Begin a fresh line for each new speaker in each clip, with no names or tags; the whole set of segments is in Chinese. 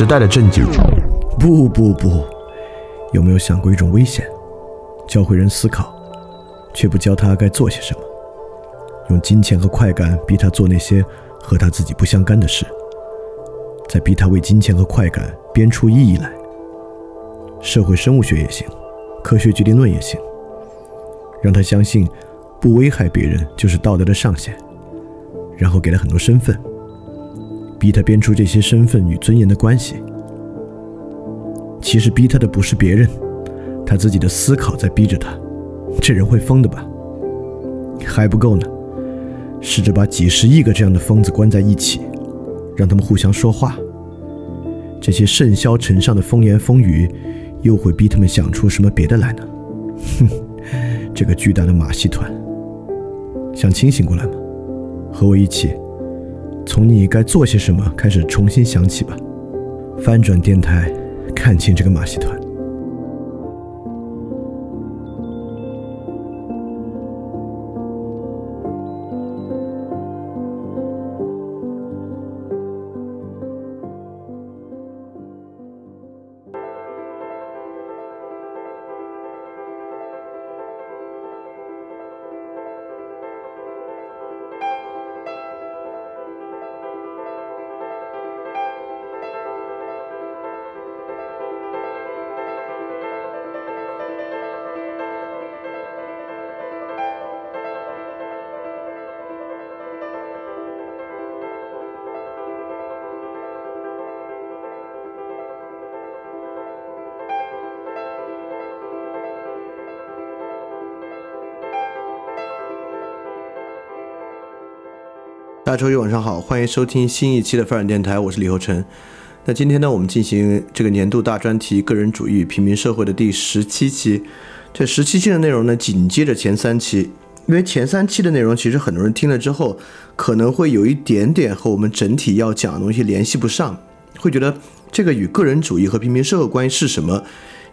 时代的震惊。
不不不，有没有想过一种危险？教会人思考，却不教他该做些什么，用金钱和快感逼他做那些和他自己不相干的事，再逼他为金钱和快感编出意义来。社会生物学也行，科学决定论也行，让他相信不危害别人就是道德的上限，然后给他很多身份，逼他编出这些身份与尊严的关系。其实逼他的不是别人，他自己的思考在逼着他。这人会疯的吧？还不够呢，试着把几十亿个这样的疯子关在一起，让他们互相说话。这些甚嚣尘上的风言风语，又会逼他们想出什么别的来呢？哼，这个巨大的马戏团，想清醒过来吗？和我一起，从你该做些什么开始重新想起吧。翻转电台。看清这个马戏团。
大家周一晚上好，欢迎收听新一期的发展电台，我是李厚成。那今天呢，我们进行这个年度大专题“个人主义与平民社会”的第十七期。这十七期的内容呢，紧接着前三期，因为前三期的内容其实很多人听了之后，可能会有一点点和我们整体要讲的东西联系不上，会觉得这个与个人主义和平民社会关系是什么？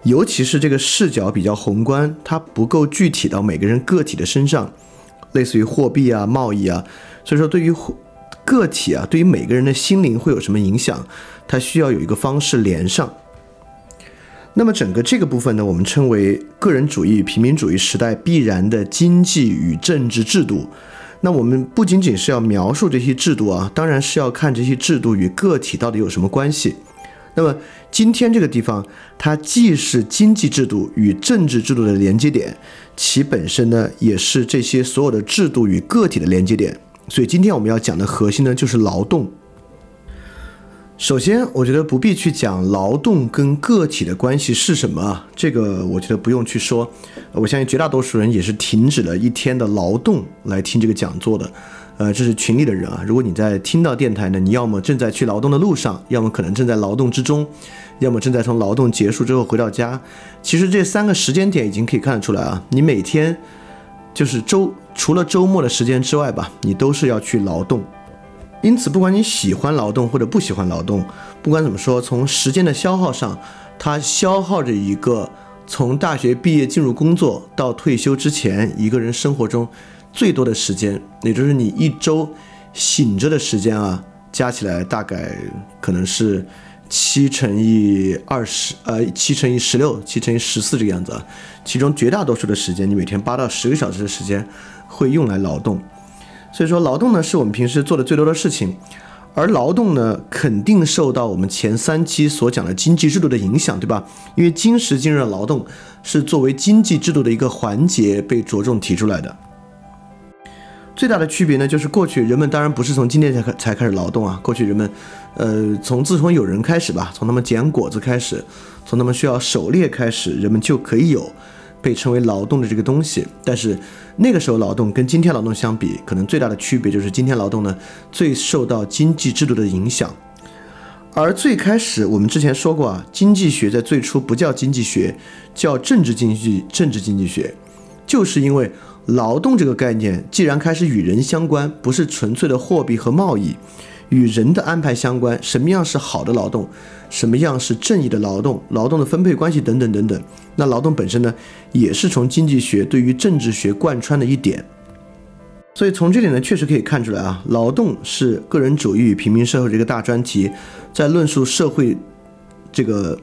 尤其是这个视角比较宏观，它不够具体到每个人个体的身上，类似于货币啊、贸易啊。所以说，对于个体啊，对于每个人的心灵会有什么影响？它需要有一个方式连上。那么整个这个部分呢，我们称为个人主义与平民主义时代必然的经济与政治制度。那我们不仅仅是要描述这些制度啊，当然是要看这些制度与个体到底有什么关系。那么今天这个地方，它既是经济制度与政治制度的连接点，其本身呢，也是这些所有的制度与个体的连接点。所以今天我们要讲的核心呢，就是劳动。首先，我觉得不必去讲劳动跟个体的关系是什么，这个我觉得不用去说。我相信绝大多数人也是停止了一天的劳动来听这个讲座的。呃，这是群里的人啊。如果你在听到电台呢，你要么正在去劳动的路上，要么可能正在劳动之中，要么正在从劳动结束之后回到家。其实这三个时间点已经可以看得出来啊，你每天就是周。除了周末的时间之外吧，你都是要去劳动。因此，不管你喜欢劳动或者不喜欢劳动，不管怎么说，从时间的消耗上，它消耗着一个从大学毕业进入工作到退休之前一个人生活中最多的时间，也就是你一周醒着的时间啊，加起来大概可能是。七乘以二十，呃，七乘以十六，七乘以十四这个样子啊。其中绝大多数的时间，你每天八到十个小时的时间会用来劳动。所以说，劳动呢是我们平时做的最多的事情，而劳动呢肯定受到我们前三期所讲的经济制度的影响，对吧？因为今时今日的劳动是作为经济制度的一个环节被着重提出来的。最大的区别呢，就是过去人们当然不是从今天才开才开始劳动啊。过去人们，呃，从自从有人开始吧，从他们捡果子开始，从他们需要狩猎开始，人们就可以有被称为劳动的这个东西。但是那个时候劳动跟今天劳动相比，可能最大的区别就是今天劳动呢最受到经济制度的影响。而最开始我们之前说过啊，经济学在最初不叫经济学，叫政治经济政治经济学，就是因为。劳动这个概念既然开始与人相关，不是纯粹的货币和贸易，与人的安排相关。什么样是好的劳动？什么样是正义的劳动？劳动的分配关系等等等等。那劳动本身呢，也是从经济学对于政治学贯穿的一点。所以从这里呢，确实可以看出来啊，劳动是个人主义与平民社会这个大专题在论述社会这个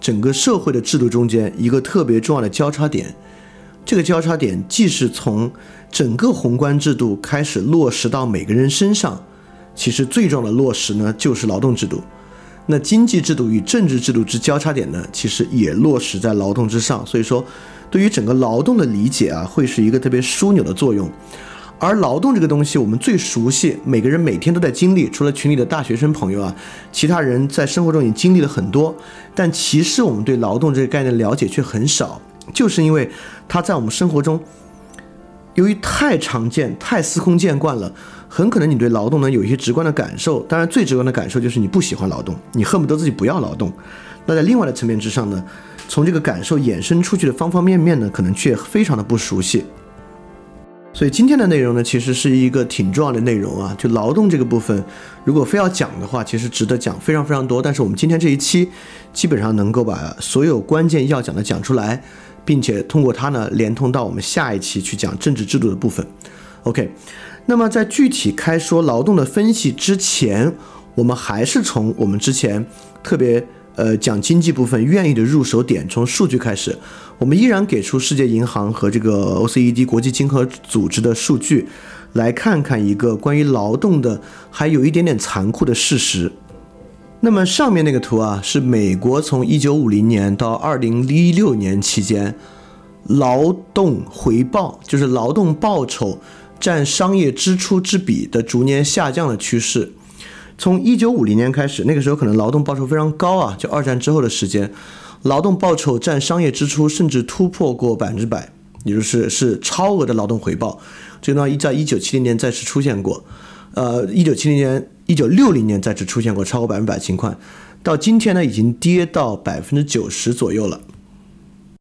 整个社会的制度中间一个特别重要的交叉点。这个交叉点既是从整个宏观制度开始落实到每个人身上，其实最重要的落实呢就是劳动制度。那经济制度与政治制度之交叉点呢，其实也落实在劳动之上。所以说，对于整个劳动的理解啊，会是一个特别枢纽的作用。而劳动这个东西，我们最熟悉，每个人每天都在经历。除了群里的大学生朋友啊，其他人在生活中也经历了很多。但其实我们对劳动这个概念了解却很少，就是因为它在我们生活中，由于太常见、太司空见惯了。很可能你对劳动呢有一些直观的感受，当然最直观的感受就是你不喜欢劳动，你恨不得自己不要劳动。那在另外的层面之上呢，从这个感受衍生出去的方方面面呢，可能却非常的不熟悉。所以今天的内容呢，其实是一个挺重要的内容啊，就劳动这个部分，如果非要讲的话，其实值得讲非常非常多。但是我们今天这一期基本上能够把所有关键要讲的讲出来，并且通过它呢，连通到我们下一期去讲政治制度的部分。OK。那么在具体开说劳动的分析之前，我们还是从我们之前特别呃讲经济部分愿意的入手点，从数据开始。我们依然给出世界银行和这个 OECD 国际经合组织的数据，来看看一个关于劳动的还有一点点残酷的事实。那么上面那个图啊，是美国从一九五零年到二零一六年期间劳动回报，就是劳动报酬。占商业支出之比的逐年下降的趋势，从一九五零年开始，那个时候可能劳动报酬非常高啊，就二战之后的时间，劳动报酬占商业支出甚至突破过百分之百，也就是是超额的劳动回报。这个呢，一在一九七零年再次出现过，呃，一九七零年、一九六零年再次出现过超过百分百情况，到今天呢，已经跌到百分之九十左右了。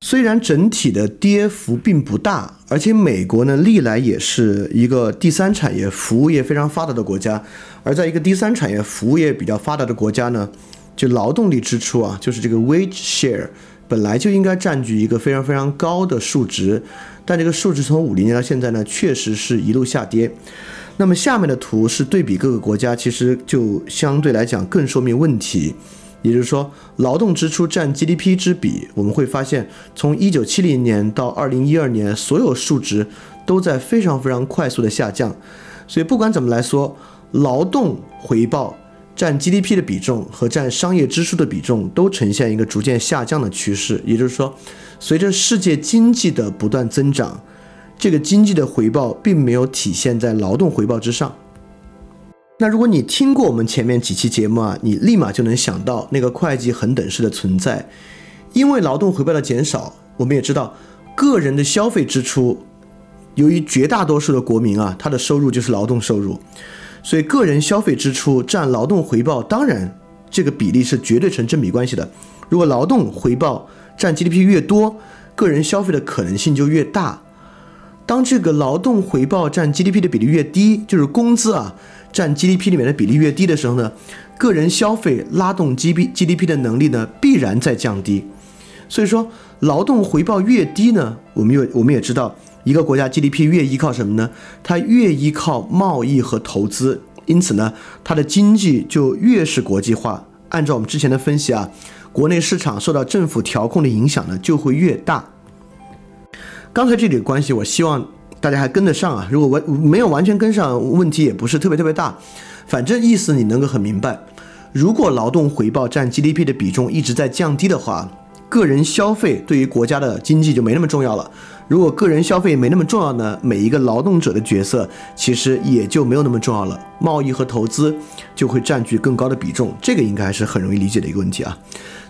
虽然整体的跌幅并不大，而且美国呢历来也是一个第三产业服务业非常发达的国家，而在一个第三产业服务业比较发达的国家呢，就劳动力支出啊，就是这个 wage share 本来就应该占据一个非常非常高的数值，但这个数值从五零年到现在呢，确实是一路下跌。那么下面的图是对比各个国家，其实就相对来讲更说明问题。也就是说，劳动支出占 GDP 之比，我们会发现，从1970年到2012年，所有数值都在非常非常快速的下降。所以不管怎么来说，劳动回报占 GDP 的比重和占商业支出的比重都呈现一个逐渐下降的趋势。也就是说，随着世界经济的不断增长，这个经济的回报并没有体现在劳动回报之上。那如果你听过我们前面几期节目啊，你立马就能想到那个会计恒等式的存在。因为劳动回报的减少，我们也知道个人的消费支出，由于绝大多数的国民啊，他的收入就是劳动收入，所以个人消费支出占劳动回报，当然这个比例是绝对成正比关系的。如果劳动回报占 GDP 越多，个人消费的可能性就越大。当这个劳动回报占 GDP 的比例越低，就是工资啊。占 GDP 里面的比例越低的时候呢，个人消费拉动 G B GDP 的能力呢必然在降低。所以说，劳动回报越低呢，我们又我们也知道，一个国家 GDP 越依靠什么呢？它越依靠贸易和投资，因此呢，它的经济就越是国际化。按照我们之前的分析啊，国内市场受到政府调控的影响呢就会越大。刚才这里的关系，我希望。大家还跟得上啊？如果完没有完全跟上，问题也不是特别特别大。反正意思你能够很明白。如果劳动回报占 GDP 的比重一直在降低的话，个人消费对于国家的经济就没那么重要了。如果个人消费没那么重要呢，每一个劳动者的角色其实也就没有那么重要了。贸易和投资就会占据更高的比重。这个应该是很容易理解的一个问题啊。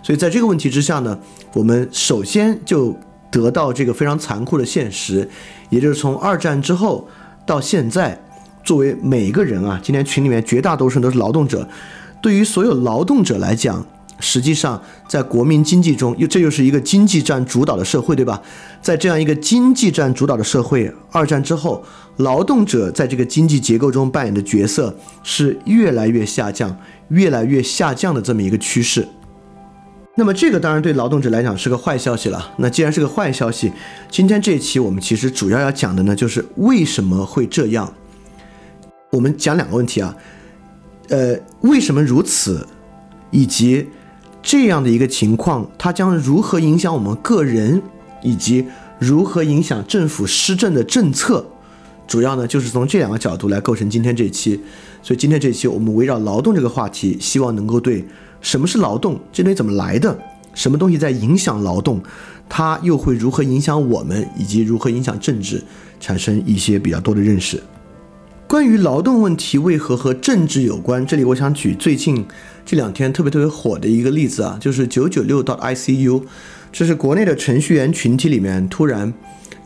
所以在这个问题之下呢，我们首先就。得到这个非常残酷的现实，也就是从二战之后到现在，作为每一个人啊，今天群里面绝大多数都是劳动者。对于所有劳动者来讲，实际上在国民经济中，又这又是一个经济占主导的社会，对吧？在这样一个经济占主导的社会，二战之后，劳动者在这个经济结构中扮演的角色是越来越下降、越来越下降的这么一个趋势。那么这个当然对劳动者来讲是个坏消息了。那既然是个坏消息，今天这一期我们其实主要要讲的呢，就是为什么会这样。我们讲两个问题啊，呃，为什么如此，以及这样的一个情况，它将如何影响我们个人，以及如何影响政府施政的政策？主要呢，就是从这两个角度来构成今天这一期。所以今天这一期我们围绕劳动这个话题，希望能够对什么是劳动，这东西怎么来的，什么东西在影响劳动，它又会如何影响我们，以及如何影响政治，产生一些比较多的认识。关于劳动问题为何和政治有关，这里我想举最近这两天特别特别火的一个例子啊，就是九九六到 ICU，这是国内的程序员群体里面突然。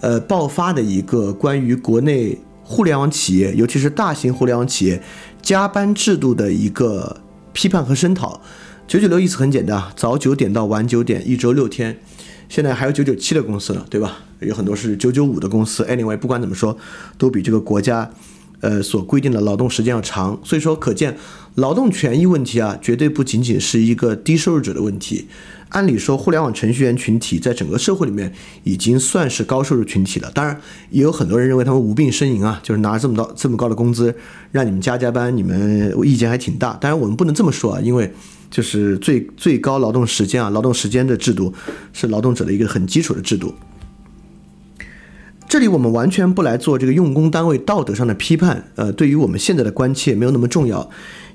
呃，爆发的一个关于国内互联网企业，尤其是大型互联网企业加班制度的一个批判和声讨。九九六意思很简单，早九点到晚九点，一周六天。现在还有九九七的公司呢，对吧？有很多是九九五的公司。Anyway，不管怎么说，都比这个国家呃所规定的劳动时间要长。所以说，可见劳动权益问题啊，绝对不仅仅是一个低收入者的问题。按理说，互联网程序员群体在整个社会里面已经算是高收入群体了。当然，也有很多人认为他们无病呻吟啊，就是拿这么高这么高的工资让你们加加班，你们意见还挺大。当然，我们不能这么说啊，因为就是最最高劳动时间啊，劳动时间的制度是劳动者的一个很基础的制度。这里我们完全不来做这个用工单位道德上的批判，呃，对于我们现在的关切没有那么重要。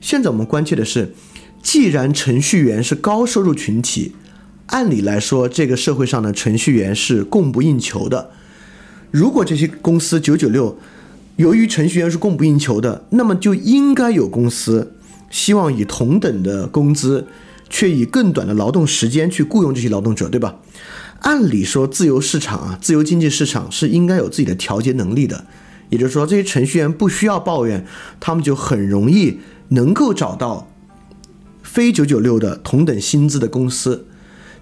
现在我们关切的是，既然程序员是高收入群体。按理来说，这个社会上的程序员是供不应求的。如果这些公司九九六，由于程序员是供不应求的，那么就应该有公司希望以同等的工资，却以更短的劳动时间去雇佣这些劳动者，对吧？按理说，自由市场啊，自由经济市场是应该有自己的调节能力的。也就是说，这些程序员不需要抱怨，他们就很容易能够找到非九九六的同等薪资的公司。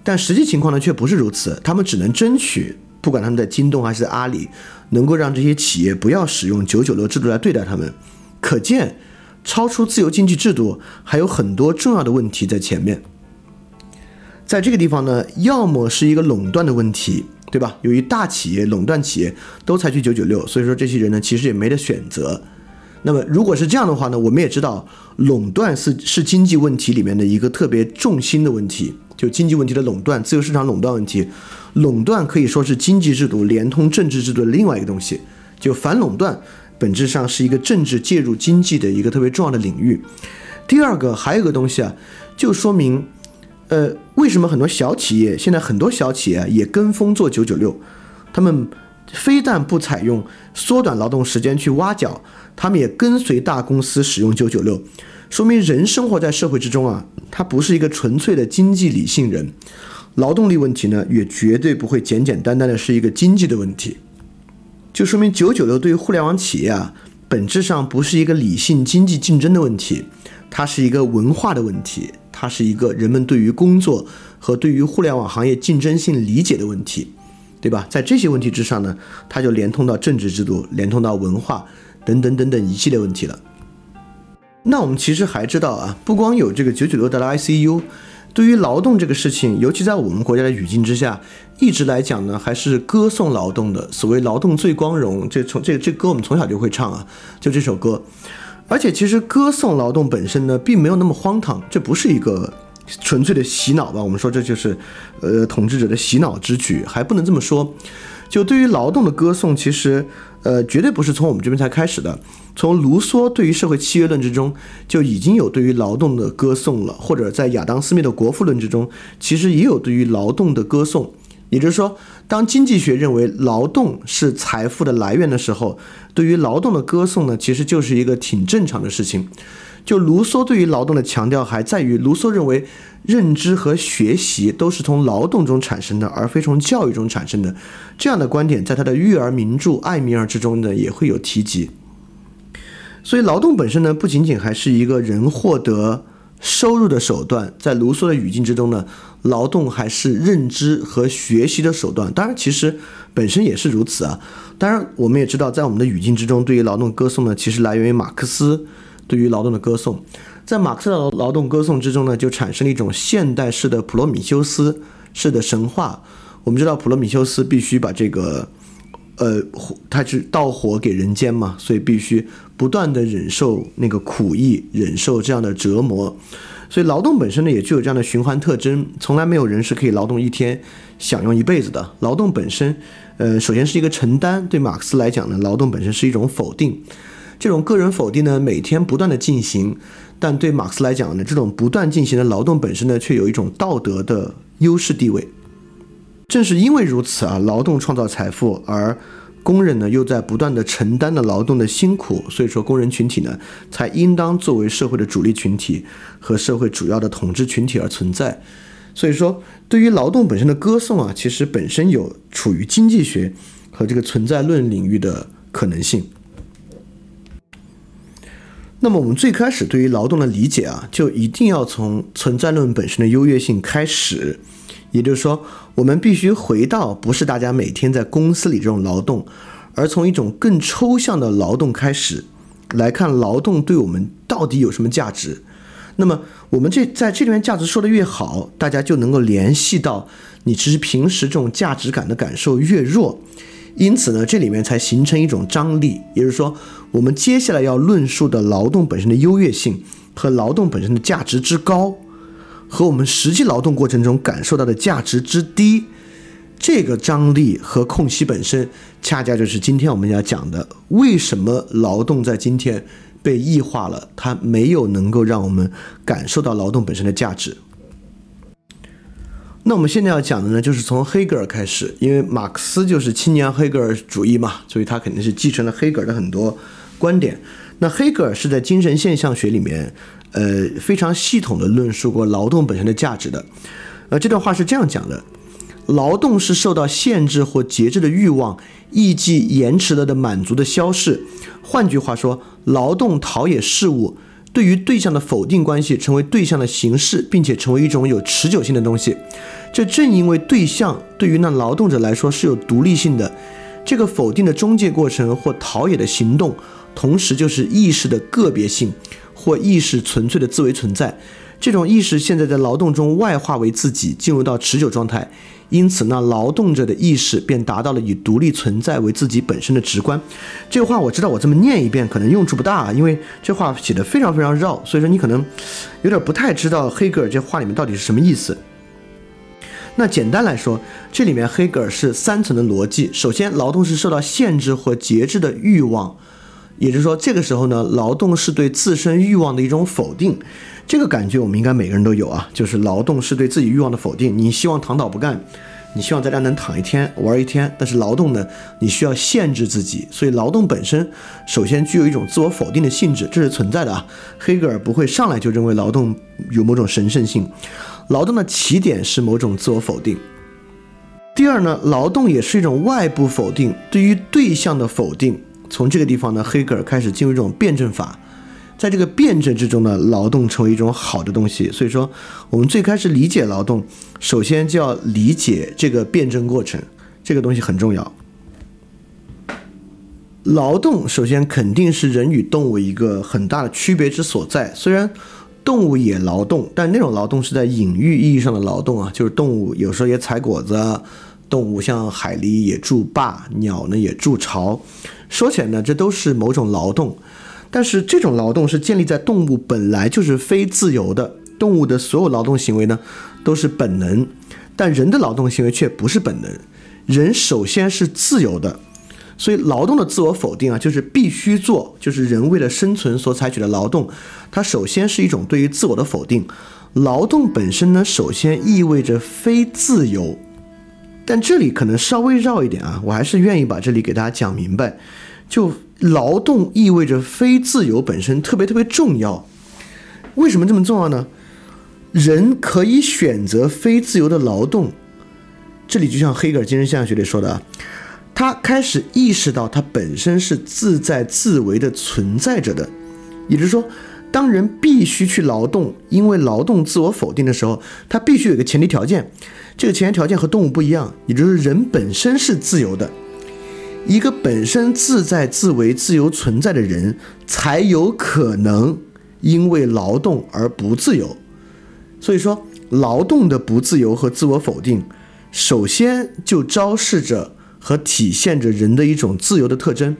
但实际情况呢，却不是如此。他们只能争取，不管他们在京东还是阿里，能够让这些企业不要使用九九六制度来对待他们。可见，超出自由经济制度还有很多重要的问题在前面。在这个地方呢，要么是一个垄断的问题，对吧？由于大企业垄断企业都采取九九六，所以说这些人呢，其实也没得选择。那么如果是这样的话呢，我们也知道，垄断是是经济问题里面的一个特别重心的问题。就经济问题的垄断，自由市场垄断问题，垄断可以说是经济制度连通政治制度的另外一个东西。就反垄断本质上是一个政治介入经济的一个特别重要的领域。第二个还有个东西啊，就说明，呃，为什么很多小企业现在很多小企业也跟风做九九六，他们非但不采用缩短劳动时间去挖角，他们也跟随大公司使用九九六。说明人生活在社会之中啊，他不是一个纯粹的经济理性人，劳动力问题呢，也绝对不会简简单单的是一个经济的问题。就说明九九六对于互联网企业啊，本质上不是一个理性经济竞争的问题，它是一个文化的问题，它是一个人们对于工作和对于互联网行业竞争性理解的问题，对吧？在这些问题之上呢，它就连通到政治制度，连通到文化等等等等一系列问题了。那我们其实还知道啊，不光有这个九九六的 ICU，对于劳动这个事情，尤其在我们国家的语境之下，一直来讲呢，还是歌颂劳动的。所谓“劳动最光荣”，这从这这歌我们从小就会唱啊，就这首歌。而且其实歌颂劳动本身呢，并没有那么荒唐，这不是一个纯粹的洗脑吧？我们说这就是，呃，统治者的洗脑之举，还不能这么说。就对于劳动的歌颂，其实，呃，绝对不是从我们这边才开始的。从卢梭对于社会契约论之中就已经有对于劳动的歌颂了，或者在亚当·斯密的《国富论》之中，其实也有对于劳动的歌颂。也就是说，当经济学认为劳动是财富的来源的时候，对于劳动的歌颂呢，其实就是一个挺正常的事情。就卢梭对于劳动的强调，还在于卢梭认为认知和学习都是从劳动中产生的，而非从教育中产生的。这样的观点在他的育儿名著《艾米尔》之中呢，也会有提及。所以，劳动本身呢，不仅仅还是一个人获得收入的手段，在卢梭的语境之中呢，劳动还是认知和学习的手段。当然，其实本身也是如此啊。当然，我们也知道，在我们的语境之中，对于劳动歌颂呢，其实来源于马克思对于劳动的歌颂。在马克思的劳动歌颂之中呢，就产生了一种现代式的普罗米修斯式的神话。我们知道，普罗米修斯必须把这个。呃，他是盗火给人间嘛，所以必须不断的忍受那个苦役，忍受这样的折磨。所以劳动本身呢也具有这样的循环特征，从来没有人是可以劳动一天享用一辈子的。劳动本身，呃，首先是一个承担，对马克思来讲呢，劳动本身是一种否定。这种个人否定呢，每天不断的进行，但对马克思来讲呢，这种不断进行的劳动本身呢，却有一种道德的优势地位。正是因为如此啊，劳动创造财富，而工人呢又在不断的承担的劳动的辛苦，所以说工人群体呢才应当作为社会的主力群体和社会主要的统治群体而存在。所以说，对于劳动本身的歌颂啊，其实本身有处于经济学和这个存在论领域的可能性。那么我们最开始对于劳动的理解啊，就一定要从存在论本身的优越性开始。也就是说，我们必须回到不是大家每天在公司里这种劳动，而从一种更抽象的劳动开始来看劳动对我们到底有什么价值。那么，我们这在这里面价值说的越好，大家就能够联系到你其实平时这种价值感的感受越弱，因此呢，这里面才形成一种张力。也就是说，我们接下来要论述的劳动本身的优越性和劳动本身的价值之高。和我们实际劳动过程中感受到的价值之低，这个张力和空隙本身，恰恰就是今天我们要讲的，为什么劳动在今天被异化了？它没有能够让我们感受到劳动本身的价值。那我们现在要讲的呢，就是从黑格尔开始，因为马克思就是青年黑格尔主义嘛，所以他肯定是继承了黑格尔的很多观点。那黑格尔是在精神现象学里面。呃，非常系统的论述过劳动本身的价值的，呃，这段话是这样讲的：劳动是受到限制或节制的欲望、意即延迟了的满足的消逝。换句话说，劳动陶冶事物，对于对象的否定关系成为对象的形式，并且成为一种有持久性的东西。这正因为对象对于那劳动者来说是有独立性的，这个否定的中介过程或陶冶的行动，同时就是意识的个别性。或意识纯粹的自为存在，这种意识现在在劳动中外化为自己，进入到持久状态，因此呢，劳动者的意识便达到了以独立存在为自己本身的直观。这话我知道，我这么念一遍可能用处不大，因为这话写的非常非常绕，所以说你可能有点不太知道黑格尔这话里面到底是什么意思。那简单来说，这里面黑格尔是三层的逻辑：首先，劳动是受到限制或节制的欲望。也就是说，这个时候呢，劳动是对自身欲望的一种否定，这个感觉我们应该每个人都有啊，就是劳动是对自己欲望的否定。你希望躺倒不干，你希望在家能躺一天玩一天，但是劳动呢，你需要限制自己，所以劳动本身首先具有一种自我否定的性质，这是存在的啊。黑格尔不会上来就认为劳动有某种神圣性，劳动的起点是某种自我否定。第二呢，劳动也是一种外部否定，对于对象的否定。从这个地方呢，黑格尔开始进入这种辩证法，在这个辩证之中呢，劳动成为一种好的东西。所以说，我们最开始理解劳动，首先就要理解这个辩证过程，这个东西很重要。劳动首先肯定是人与动物一个很大的区别之所在。虽然动物也劳动，但那种劳动是在隐喻意义上的劳动啊，就是动物有时候也采果子，动物像海狸也筑坝，鸟呢也筑巢。说起来呢，这都是某种劳动，但是这种劳动是建立在动物本来就是非自由的。动物的所有劳动行为呢，都是本能，但人的劳动行为却不是本能。人首先是自由的，所以劳动的自我否定啊，就是必须做，就是人为了生存所采取的劳动，它首先是一种对于自我的否定。劳动本身呢，首先意味着非自由。但这里可能稍微绕一点啊，我还是愿意把这里给大家讲明白。就劳动意味着非自由本身特别特别重要。为什么这么重要呢？人可以选择非自由的劳动。这里就像黑格尔精神现象学里说的啊，他开始意识到他本身是自在自为的存在着的。也就是说，当人必须去劳动，因为劳动自我否定的时候，他必须有一个前提条件。这个前提条件和动物不一样，也就是人本身是自由的，一个本身自在自为、自由存在的人，才有可能因为劳动而不自由。所以说，劳动的不自由和自我否定，首先就昭示着和体现着人的一种自由的特征。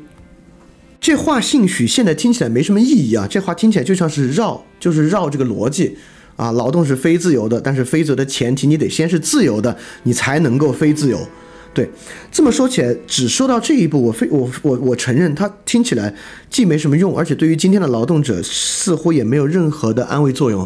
这话兴许现在听起来没什么意义啊，这话听起来就像是绕，就是绕这个逻辑。啊，劳动是非自由的，但是非自由的前提，你得先是自由的，你才能够非自由。对，这么说起来，只说到这一步，我非我我我承认，它听起来既没什么用，而且对于今天的劳动者似乎也没有任何的安慰作用。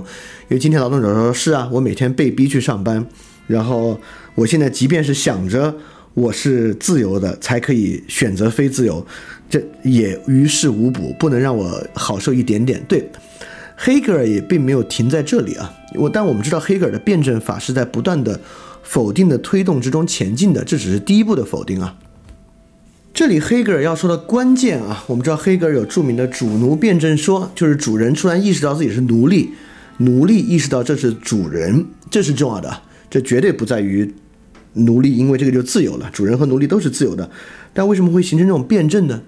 因为今天劳动者说：“是啊，我每天被逼去上班，然后我现在即便是想着我是自由的，才可以选择非自由，这也于事无补，不能让我好受一点点。”对，黑格尔也并没有停在这里啊。我但我们知道，黑格尔的辩证法是在不断的。否定的推动之中前进的，这只是第一步的否定啊。这里黑格尔要说的关键啊，我们知道黑格尔有著名的主奴辩证说，就是主人突然意识到自己是奴隶，奴隶意识到这是主人，这是重要的。这绝对不在于奴隶，因为这个就自由了，主人和奴隶都是自由的。但为什么会形成这种辩证呢？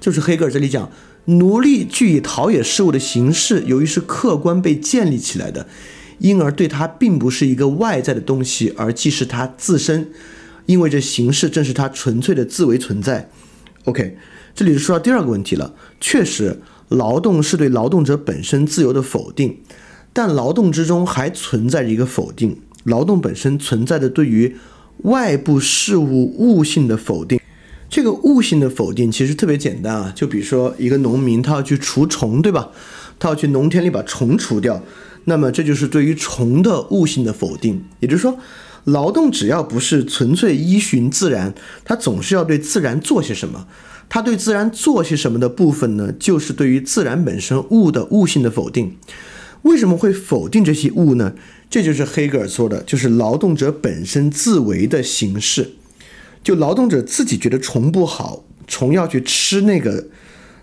就是黑格尔这里讲，奴隶据以陶冶事物的形式，由于是客观被建立起来的。因而对它并不是一个外在的东西，而既是它自身，因为这形式正是它纯粹的自为存在。OK，这里就说到第二个问题了。确实，劳动是对劳动者本身自由的否定，但劳动之中还存在着一个否定：劳动本身存在的对于外部事物物性的否定。这个物性的否定其实特别简单啊，就比如说一个农民，他要去除虫，对吧？他要去农田里把虫除掉。那么这就是对于虫的悟性的否定，也就是说，劳动只要不是纯粹依循自然，它总是要对自然做些什么。它对自然做些什么的部分呢，就是对于自然本身物的悟性的否定。为什么会否定这些物呢？这就是黑格尔说的，就是劳动者本身自为的形式。就劳动者自己觉得虫不好，虫要去吃那个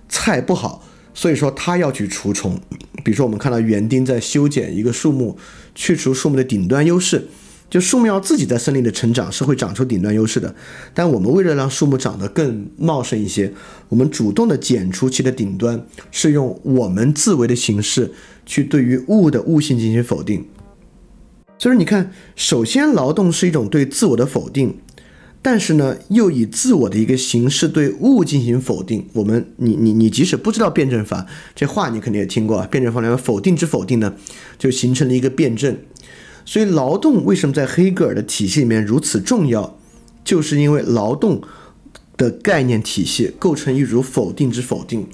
菜不好。所以说，他要去除虫。比如说，我们看到园丁在修剪一个树木，去除树木的顶端优势。就树木自己在森林的成长，是会长出顶端优势的。但我们为了让树木长得更茂盛一些，我们主动的剪除其的顶端，是用我们自为的形式去对于物的物性进行否定。所以说，你看，首先劳动是一种对自我的否定。但是呢，又以自我的一个形式对物进行否定。我们，你你你，即使不知道辩证法，这话你肯定也听过啊。辩证法里面否定之否定呢，就形成了一个辩证。所以，劳动为什么在黑格尔的体系里面如此重要，就是因为劳动的概念体系构成一组否定之否定。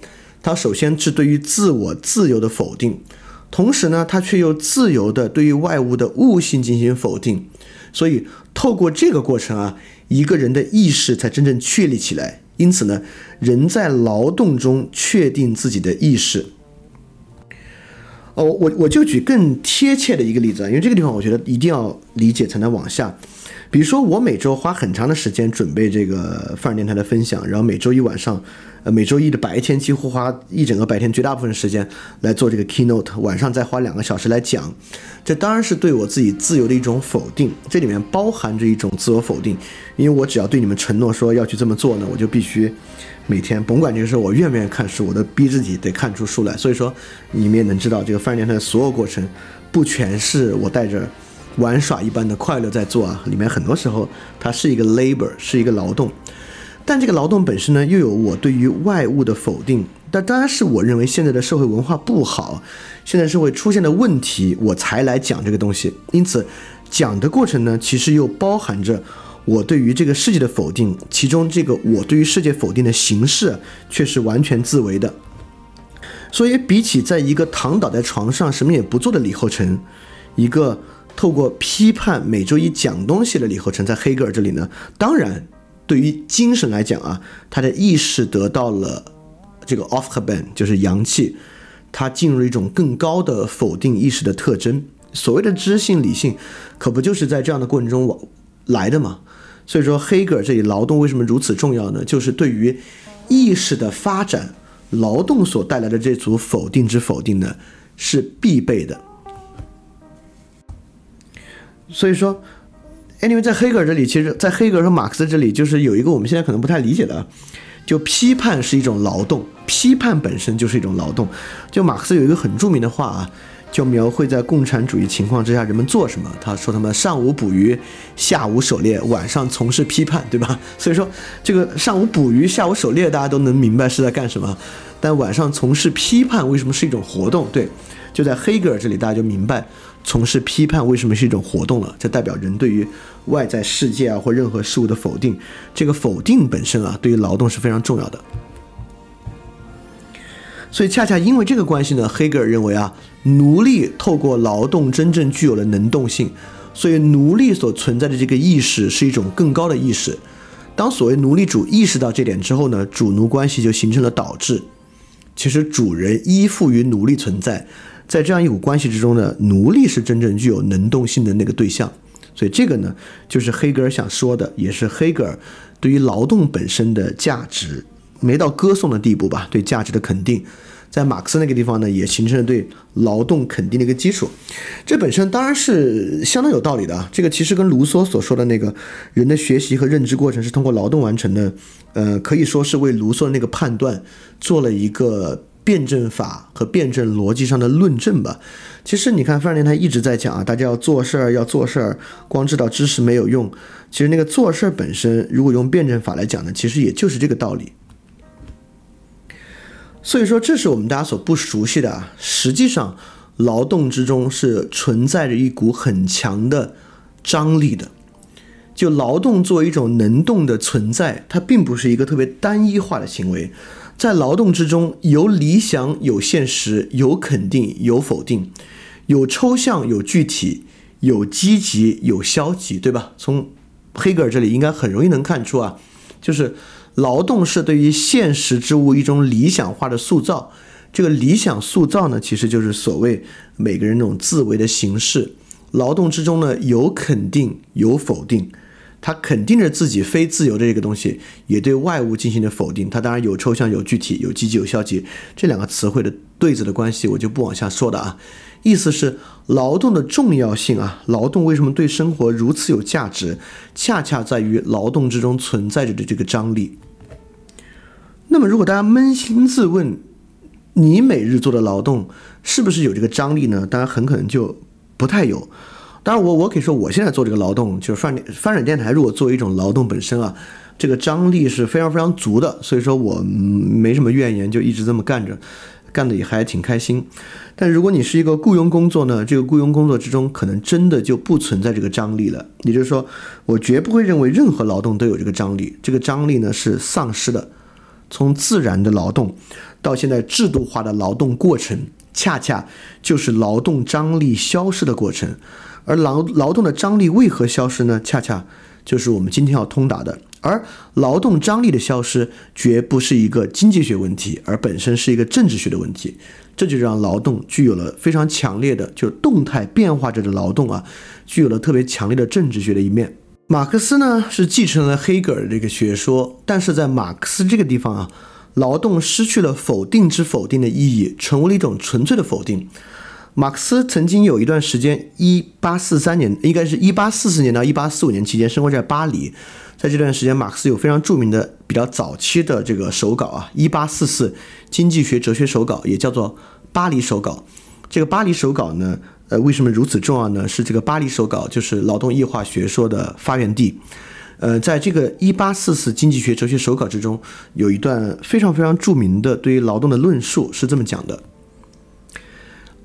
它首先是对于自我自由的否定，同时呢，它却又自由的对于外物的物性进行否定。所以，透过这个过程啊。一个人的意识才真正确立起来，因此呢，人在劳动中确定自己的意识。哦，我我就举更贴切的一个例子啊，因为这个地方我觉得一定要理解才能往下。比如说，我每周花很长的时间准备这个范儿电台的分享，然后每周一晚上。呃，每周一的白天几乎花一整个白天，绝大部分时间来做这个 keynote，晚上再花两个小时来讲，这当然是对我自己自由的一种否定，这里面包含着一种自我否定，因为我只要对你们承诺说要去这么做呢，我就必须每天甭管这个事我愿不愿意看书，我都逼自己得看出书来。所以说，你们也能知道这个范儿电台的所有过程，不全是我带着玩耍一般的快乐在做啊，里面很多时候它是一个 labor，是一个劳动。但这个劳动本身呢，又有我对于外物的否定。但当然是我认为现在的社会文化不好，现在社会出现的问题，我才来讲这个东西。因此，讲的过程呢，其实又包含着我对于这个世界的否定。其中，这个我对于世界否定的形式，却是完全自为的。所以，比起在一个躺倒在床上什么也不做的李后成，一个透过批判每周一讲东西的李后成，在黑格尔这里呢，当然。对于精神来讲啊，他的意识得到了这个 off h e b a n 就是阳气，他进入一种更高的否定意识的特征。所谓的知性理性，可不就是在这样的过程中往来的吗？所以说，黑格尔这里劳动为什么如此重要呢？就是对于意识的发展，劳动所带来的这组否定之否定呢，是必备的。所以说。Anyway，在黑格尔这里，其实，在黑格尔和马克思这里，就是有一个我们现在可能不太理解的，就批判是一种劳动，批判本身就是一种劳动。就马克思有一个很著名的话啊，就描绘在共产主义情况之下人们做什么。他说他们上午捕鱼，下午狩猎，晚上从事批判，对吧？所以说这个上午捕鱼，下午狩猎，大家都能明白是在干什么。但晚上从事批判为什么是一种活动？对，就在黑格尔这里，大家就明白从事批判为什么是一种活动了。这代表人对于外在世界啊或任何事物的否定，这个否定本身啊，对于劳动是非常重要的。所以恰恰因为这个关系呢，黑格尔认为啊，奴隶透过劳动真正具有了能动性，所以奴隶所存在的这个意识是一种更高的意识。当所谓奴隶主意识到这点之后呢，主奴关系就形成了导致。其实主人依附于奴隶存在，在这样一股关系之中呢，奴隶是真正具有能动性的那个对象。所以这个呢，就是黑格尔想说的，也是黑格尔对于劳动本身的价值。没到歌颂的地步吧，对价值的肯定，在马克思那个地方呢，也形成了对劳动肯定的一个基础。这本身当然是相当有道理的啊。这个其实跟卢梭所说的那个人的学习和认知过程是通过劳动完成的，呃，可以说是为卢梭的那个判断做了一个辩证法和辩证逻辑上的论证吧。其实你看范林他一直在讲啊，大家要做事儿，要做事儿，光知道知识没有用。其实那个做事儿本身，如果用辩证法来讲呢，其实也就是这个道理。所以说，这是我们大家所不熟悉的啊。实际上，劳动之中是存在着一股很强的张力的。就劳动作为一种能动的存在，它并不是一个特别单一化的行为。在劳动之中，有理想，有现实，有肯定，有否定，有抽象，有具体，有积极，有消极，对吧？从黑格尔这里应该很容易能看出啊，就是。劳动是对于现实之物一种理想化的塑造，这个理想塑造呢，其实就是所谓每个人那种自为的形式。劳动之中呢，有肯定，有否定，他肯定着自己非自由的这个东西，也对外物进行了否定。它当然有抽象，有具体，有积极，有消极，这两个词汇的对子的关系，我就不往下说了啊。意思是劳动的重要性啊，劳动为什么对生活如此有价值？恰恰在于劳动之中存在着的这个张力。那么，如果大家扪心自问，你每日做的劳动是不是有这个张力呢？当然，很可能就不太有。当然，我我可以说，我现在做这个劳动，就是翻翻转电台，如果作为一种劳动本身啊，这个张力是非常非常足的。所以说我没什么怨言，就一直这么干着。干的也还挺开心，但如果你是一个雇佣工作呢？这个雇佣工作之中，可能真的就不存在这个张力了。也就是说，我绝不会认为任何劳动都有这个张力。这个张力呢是丧失的。从自然的劳动到现在制度化的劳动过程，恰恰就是劳动张力消失的过程。而劳劳动的张力为何消失呢？恰恰就是我们今天要通达的。而劳动张力的消失，绝不是一个经济学问题，而本身是一个政治学的问题。这就让劳动具有了非常强烈的，就是动态变化着的劳动啊，具有了特别强烈的政治学的一面。马克思呢是继承了黑格尔这个学说，但是在马克思这个地方啊，劳动失去了否定之否定的意义，成为了一种纯粹的否定。马克思曾经有一段时间，一八四三年，应该是一八四四年到一八四五年期间，生活在巴黎。在这段时间，马克思有非常著名的、比较早期的这个手稿啊，一八四四经济学哲学手稿，也叫做巴黎手稿。这个巴黎手稿呢，呃，为什么如此重要呢？是这个巴黎手稿就是劳动异化学说的发源地。呃，在这个一八四四经济学哲学手稿之中，有一段非常非常著名的对于劳动的论述，是这么讲的。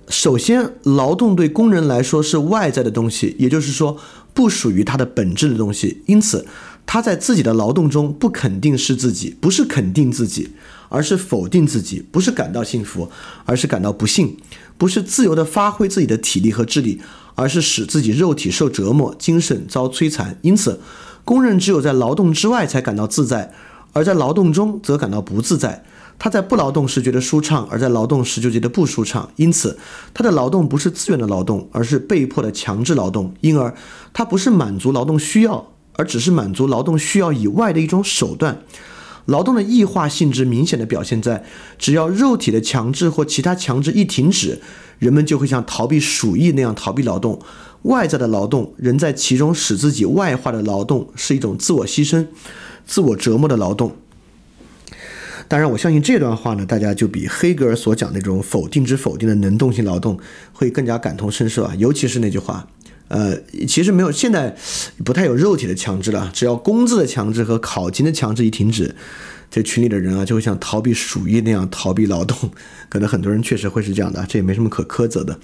首先，劳动对工人来说是外在的东西，也就是说，不属于他的本质的东西，因此。他在自己的劳动中不肯定是自己，不是肯定自己，而是否定自己；不是感到幸福，而是感到不幸；不是自由地发挥自己的体力和智力，而是使自己肉体受折磨，精神遭摧残。因此，工人只有在劳动之外才感到自在，而在劳动中则感到不自在。他在不劳动时觉得舒畅，而在劳动时就觉得不舒畅。因此，他的劳动不是自愿的劳动，而是被迫的强制劳动。因而，他不是满足劳动需要。而只是满足劳动需要以外的一种手段，劳动的异化性质明显的表现在，只要肉体的强制或其他强制一停止，人们就会像逃避鼠疫那样逃避劳动。外在的劳动，人在其中使自己外化的劳动，是一种自我牺牲、自我折磨的劳动。当然，我相信这段话呢，大家就比黑格尔所讲那种否定之否定的能动性劳动会更加感同身受啊。尤其是那句话，呃，其实没有现在不太有肉体的强制了，只要工资的强制和考勤的强制一停止，这群里的人啊就会像逃避鼠疫那样逃避劳动。可能很多人确实会是这样的，这也没什么可苛责的，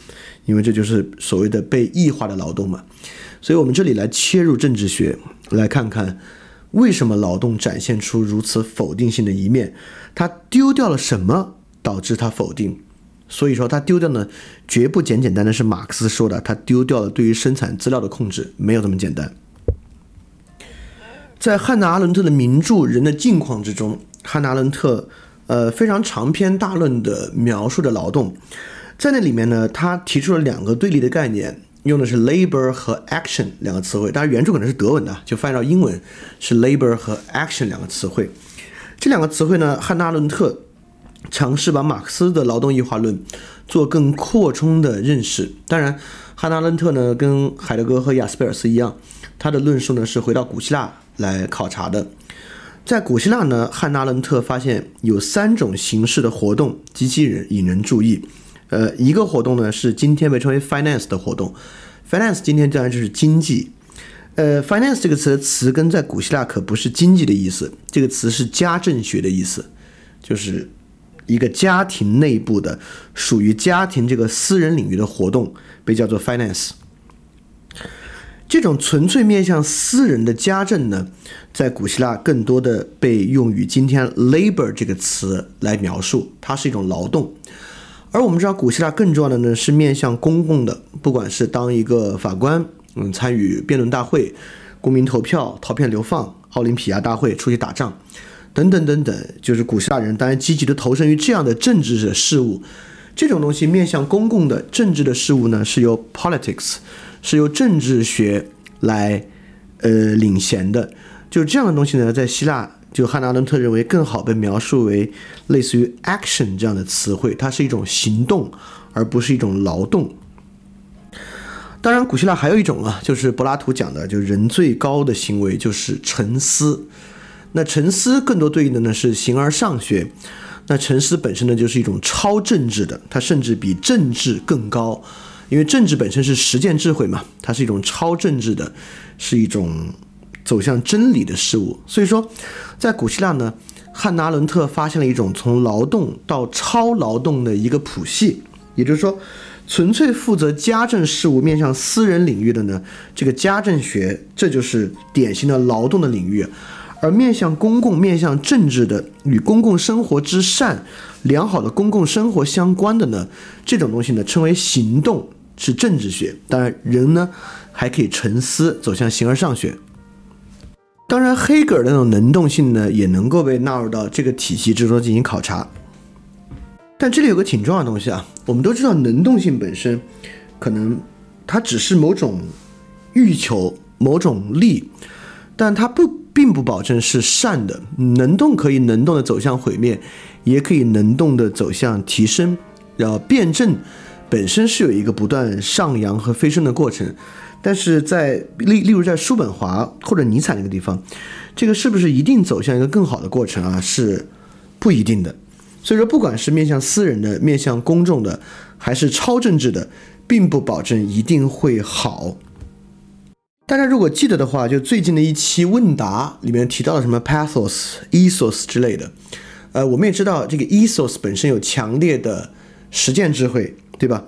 因为这就是所谓的被异化的劳动嘛。所以我们这里来切入政治学，来看看。为什么劳动展现出如此否定性的一面？他丢掉了什么导致他否定？所以说他丢掉呢，绝不简简单单是马克思说的，他丢掉了对于生产资料的控制，没有这么简单。在汉娜·阿伦特的名著《人的境况》之中，汉娜·阿伦特呃非常长篇大论的描述着劳动，在那里面呢，他提出了两个对立的概念。用的是 labor 和 action 两个词汇，当然原著可能是德文的，就翻译到英文是 labor 和 action 两个词汇。这两个词汇呢，汉娜·伦特尝试把马克思的劳动异化论做更扩充的认识。当然，汉娜·伦特呢跟海德格和雅斯贝尔斯一样，他的论述呢是回到古希腊来考察的。在古希腊呢，汉娜·伦特发现有三种形式的活动极其引人注意。呃，一个活动呢是今天被称为 finance 的活动，finance 今天当然就是经济。呃，finance 这个词的词根在古希腊可不是经济的意思，这个词是家政学的意思，就是一个家庭内部的属于家庭这个私人领域的活动被叫做 finance。这种纯粹面向私人的家政呢，在古希腊更多的被用于今天 labor 这个词来描述，它是一种劳动。而我们知道，古希腊更重要的呢是面向公共的，不管是当一个法官，嗯，参与辩论大会、公民投票、陶片流放、奥林匹亚大会、出去打仗，等等等等，就是古希腊人当然积极的投身于这样的政治的事物。这种东西面向公共的政治的事物呢，是由 politics，是由政治学来呃领衔的。就这样的东西呢，在希腊。就汉娜·伦特认为更好被描述为类似于 action 这样的词汇，它是一种行动，而不是一种劳动。当然，古希腊还有一种啊，就是柏拉图讲的，就人最高的行为就是沉思。那沉思更多对应的呢是形而上学。那沉思本身呢就是一种超政治的，它甚至比政治更高，因为政治本身是实践智慧嘛，它是一种超政治的，是一种。走向真理的事物，所以说，在古希腊呢，汉拿·伦特发现了一种从劳动到超劳动的一个谱系，也就是说，纯粹负责家政事务、面向私人领域的呢，这个家政学，这就是典型的劳动的领域；而面向公共、面向政治的，与公共生活之善、良好的公共生活相关的呢，这种东西呢，称为行动，是政治学。当然，人呢，还可以沉思，走向形而上学。当然，黑格尔的那种能动性呢，也能够被纳入到这个体系之中进行考察。但这里有个挺重要的东西啊，我们都知道，能动性本身可能它只是某种欲求、某种力，但它不并不保证是善的。能动可以能动的走向毁灭，也可以能动的走向提升。然后辩证本身是有一个不断上扬和飞升的过程。但是在例例如在叔本华或者尼采那个地方，这个是不是一定走向一个更好的过程啊？是不一定的。所以说，不管是面向私人的、面向公众的，还是超政治的，并不保证一定会好。大家如果记得的话，就最近的一期问答里面提到了什么 pathos、ethos 之类的。呃，我们也知道这个 ethos 本身有强烈的实践智慧，对吧？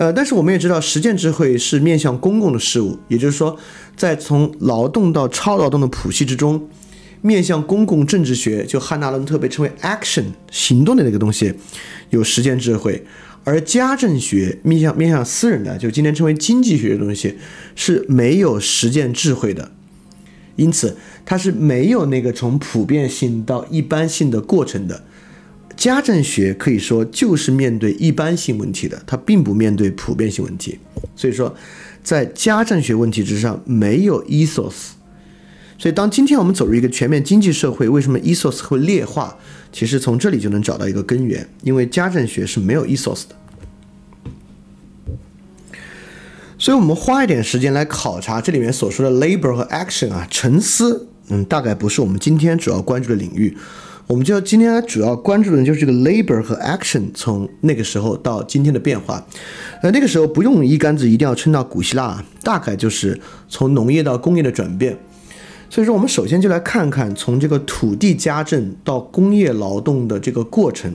呃，但是我们也知道，实践智慧是面向公共的事物，也就是说，在从劳动到超劳动的谱系之中，面向公共政治学，就汉娜伦特被称为 action 行动的那个东西，有实践智慧；而家政学面向面向私人的，就今天称为经济学的东西，是没有实践智慧的，因此它是没有那个从普遍性到一般性的过程的。家政学可以说就是面对一般性问题的，它并不面对普遍性问题。所以说，在家政学问题之上没有 ethos。所以当今天我们走入一个全面经济社会，为什么 ethos 会劣化？其实从这里就能找到一个根源，因为家政学是没有 ethos 的。所以我们花一点时间来考察这里面所说的 labor 和 action 啊，沉思，嗯，大概不是我们今天主要关注的领域。我们就今天主要关注的就是这个 labor 和 action 从那个时候到今天的变化。呃，那个时候不用一竿子一定要撑到古希腊，大概就是从农业到工业的转变。所以说，我们首先就来看看从这个土地家政到工业劳动的这个过程。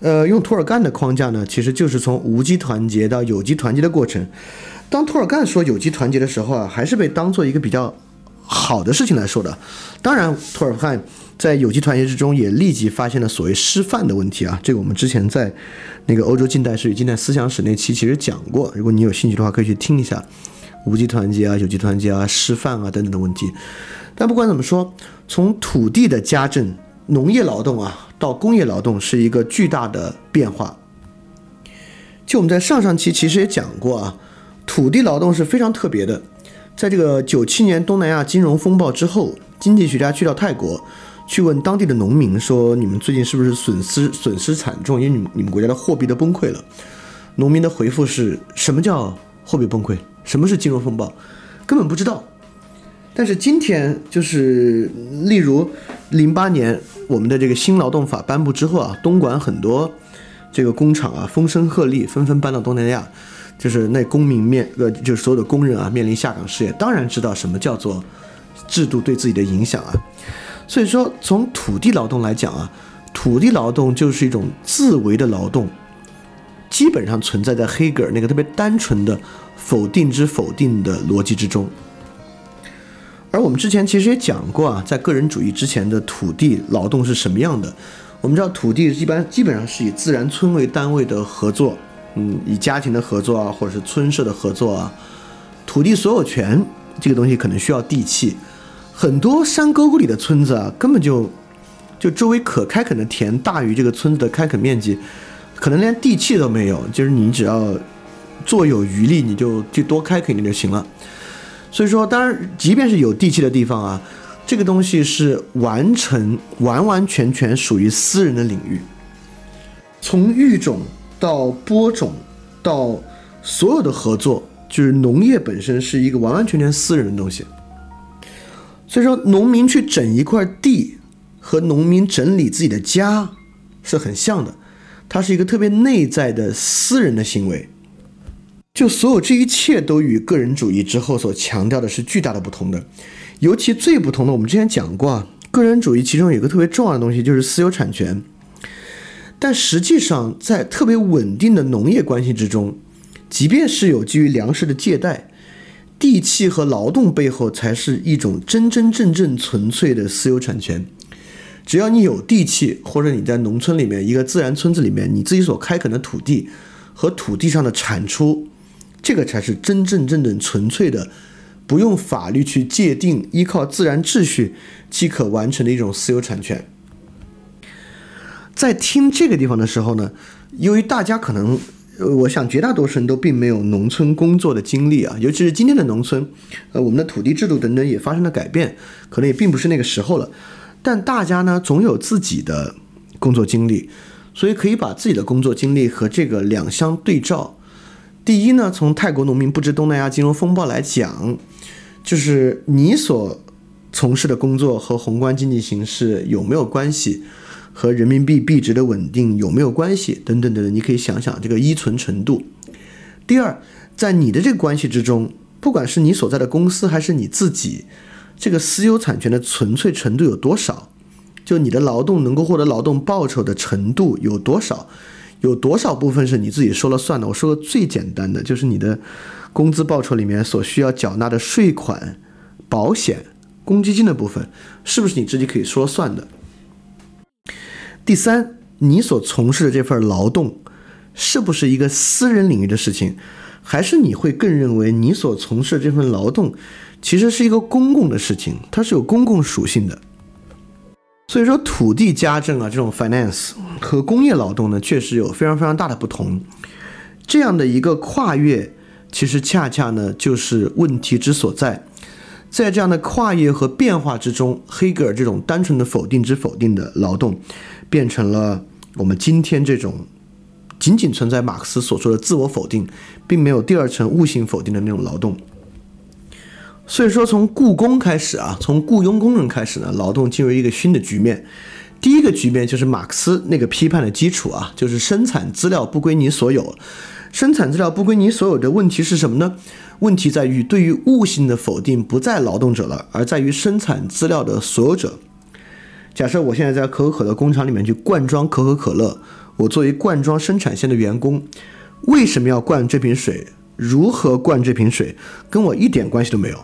呃，用托尔干的框架呢，其实就是从无机团结到有机团结的过程。当托尔干说有机团结的时候啊，还是被当做一个比较好的事情来说的。当然，托尔干在有机团结之中也立即发现了所谓师范的问题啊。这个我们之前在那个欧洲近代史与近代思想史那期其实讲过，如果你有兴趣的话，可以去听一下。无机团结啊，有机团结啊，师范啊等等的问题，但不管怎么说，从土地的家政、农业劳动啊，到工业劳动是一个巨大的变化。就我们在上上期其实也讲过啊，土地劳动是非常特别的。在这个九七年东南亚金融风暴之后，经济学家去到泰国，去问当地的农民说：“你们最近是不是损失损失惨重？因为你们你们国家的货币都崩溃了。”农民的回复是什么叫货币崩溃？什么是金融风暴？根本不知道。但是今天就是，例如零八年我们的这个新劳动法颁布之后啊，东莞很多这个工厂啊风声鹤唳，纷纷搬到东南亚，就是那公民面呃，就是所有的工人啊面临下岗失业，当然知道什么叫做制度对自己的影响啊。所以说，从土地劳动来讲啊，土地劳动就是一种自为的劳动。基本上存在在黑格尔那个特别单纯的否定之否定的逻辑之中，而我们之前其实也讲过啊，在个人主义之前的土地劳动是什么样的？我们知道土地一般基本上是以自然村为单位的合作，嗯，以家庭的合作啊，或者是村社的合作啊，土地所有权这个东西可能需要地契，很多山沟沟里的村子啊，根本就就周围可开垦的田大于这个村子的开垦面积。可能连地契都没有，就是你只要做有余力，你就就多开垦点就行了。所以说，当然，即便是有地契的地方啊，这个东西是完成完完全全属于私人的领域。从育种到播种到所有的合作，就是农业本身是一个完完全全私人的东西。所以说，农民去整一块地和农民整理自己的家是很像的。它是一个特别内在的私人的行为，就所有这一切都与个人主义之后所强调的是巨大的不同的，尤其最不同的，我们之前讲过啊，个人主义其中有一个特别重要的东西就是私有产权，但实际上在特别稳定的农业关系之中，即便是有基于粮食的借贷，地契和劳动背后才是一种真真正正纯粹的私有产权。只要你有地契，或者你在农村里面一个自然村子里面，你自己所开垦的土地和土地上的产出，这个才是真真正正纯粹的，不用法律去界定，依靠自然秩序即可完成的一种私有产权。在听这个地方的时候呢，由于大家可能，呃我想绝大多数人都并没有农村工作的经历啊，尤其是今天的农村，呃，我们的土地制度等等也发生了改变，可能也并不是那个时候了。但大家呢，总有自己的工作经历，所以可以把自己的工作经历和这个两相对照。第一呢，从泰国农民不知东南亚金融风暴来讲，就是你所从事的工作和宏观经济形势有没有关系，和人民币币值的稳定有没有关系，等等等等，你可以想想这个依存程度。第二，在你的这个关系之中，不管是你所在的公司还是你自己。这个私有产权的纯粹程度有多少？就你的劳动能够获得劳动报酬的程度有多少？有多少部分是你自己说了算的？我说个最简单的，就是你的工资报酬里面所需要缴纳的税款、保险、公积金的部分，是不是你自己可以说了算的？第三，你所从事的这份劳动，是不是一个私人领域的事情？还是你会更认为你所从事的这份劳动？其实是一个公共的事情，它是有公共属性的。所以说，土地家政啊，这种 finance 和工业劳动呢，确实有非常非常大的不同。这样的一个跨越，其实恰恰呢，就是问题之所在。在这样的跨越和变化之中，黑格尔这种单纯的否定之否定的劳动，变成了我们今天这种仅仅存在马克思所说的自我否定，并没有第二层悟性否定的那种劳动。所以说，从雇工开始啊，从雇佣工人开始呢，劳动进入一个新的局面。第一个局面就是马克思那个批判的基础啊，就是生产资料不归你所有。生产资料不归你所有的问题是什么呢？问题在于对于物性的否定不在劳动者了，而在于生产资料的所有者。假设我现在在可口可乐工厂里面去灌装可口可乐，我作为灌装生产线的员工，为什么要灌这瓶水？如何灌这瓶水？跟我一点关系都没有。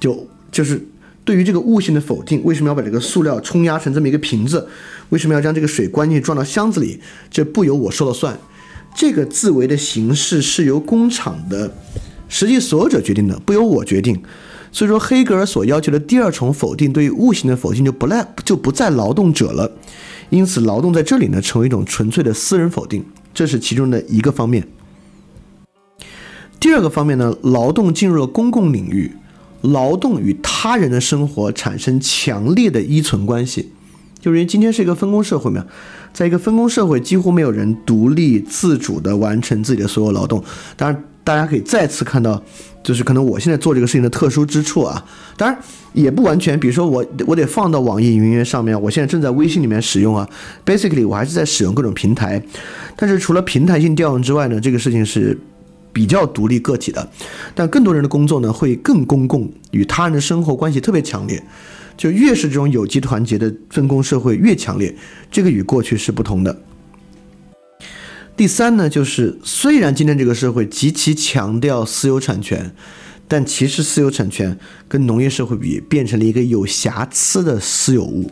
就就是对于这个物性的否定，为什么要把这个塑料冲压成这么一个瓶子？为什么要将这个水灌进去装到箱子里？这不由我说了算。这个自为的形式是由工厂的实际所有者决定的，不由我决定。所以说，黑格尔所要求的第二重否定，对于物性的否定就不赖，就不在劳动者了。因此，劳动在这里呢，成为一种纯粹的私人否定，这是其中的一个方面。第二个方面呢，劳动进入了公共领域，劳动与他人的生活产生强烈的依存关系。就是因为今天是一个分工社会嘛，在一个分工社会，几乎没有人独立自主地完成自己的所有劳动。当然，大家可以再次看到，就是可能我现在做这个事情的特殊之处啊。当然也不完全，比如说我我得放到网易云音乐上面，我现在正在微信里面使用啊。Basically，我还是在使用各种平台。但是除了平台性调用之外呢，这个事情是比较独立个体的。但更多人的工作呢，会更公共，与他人的生活关系特别强烈。就越是这种有机团结的分工社会越强烈，这个与过去是不同的。第三呢，就是虽然今天这个社会极其强调私有产权，但其实私有产权跟农业社会比，变成了一个有瑕疵的私有物。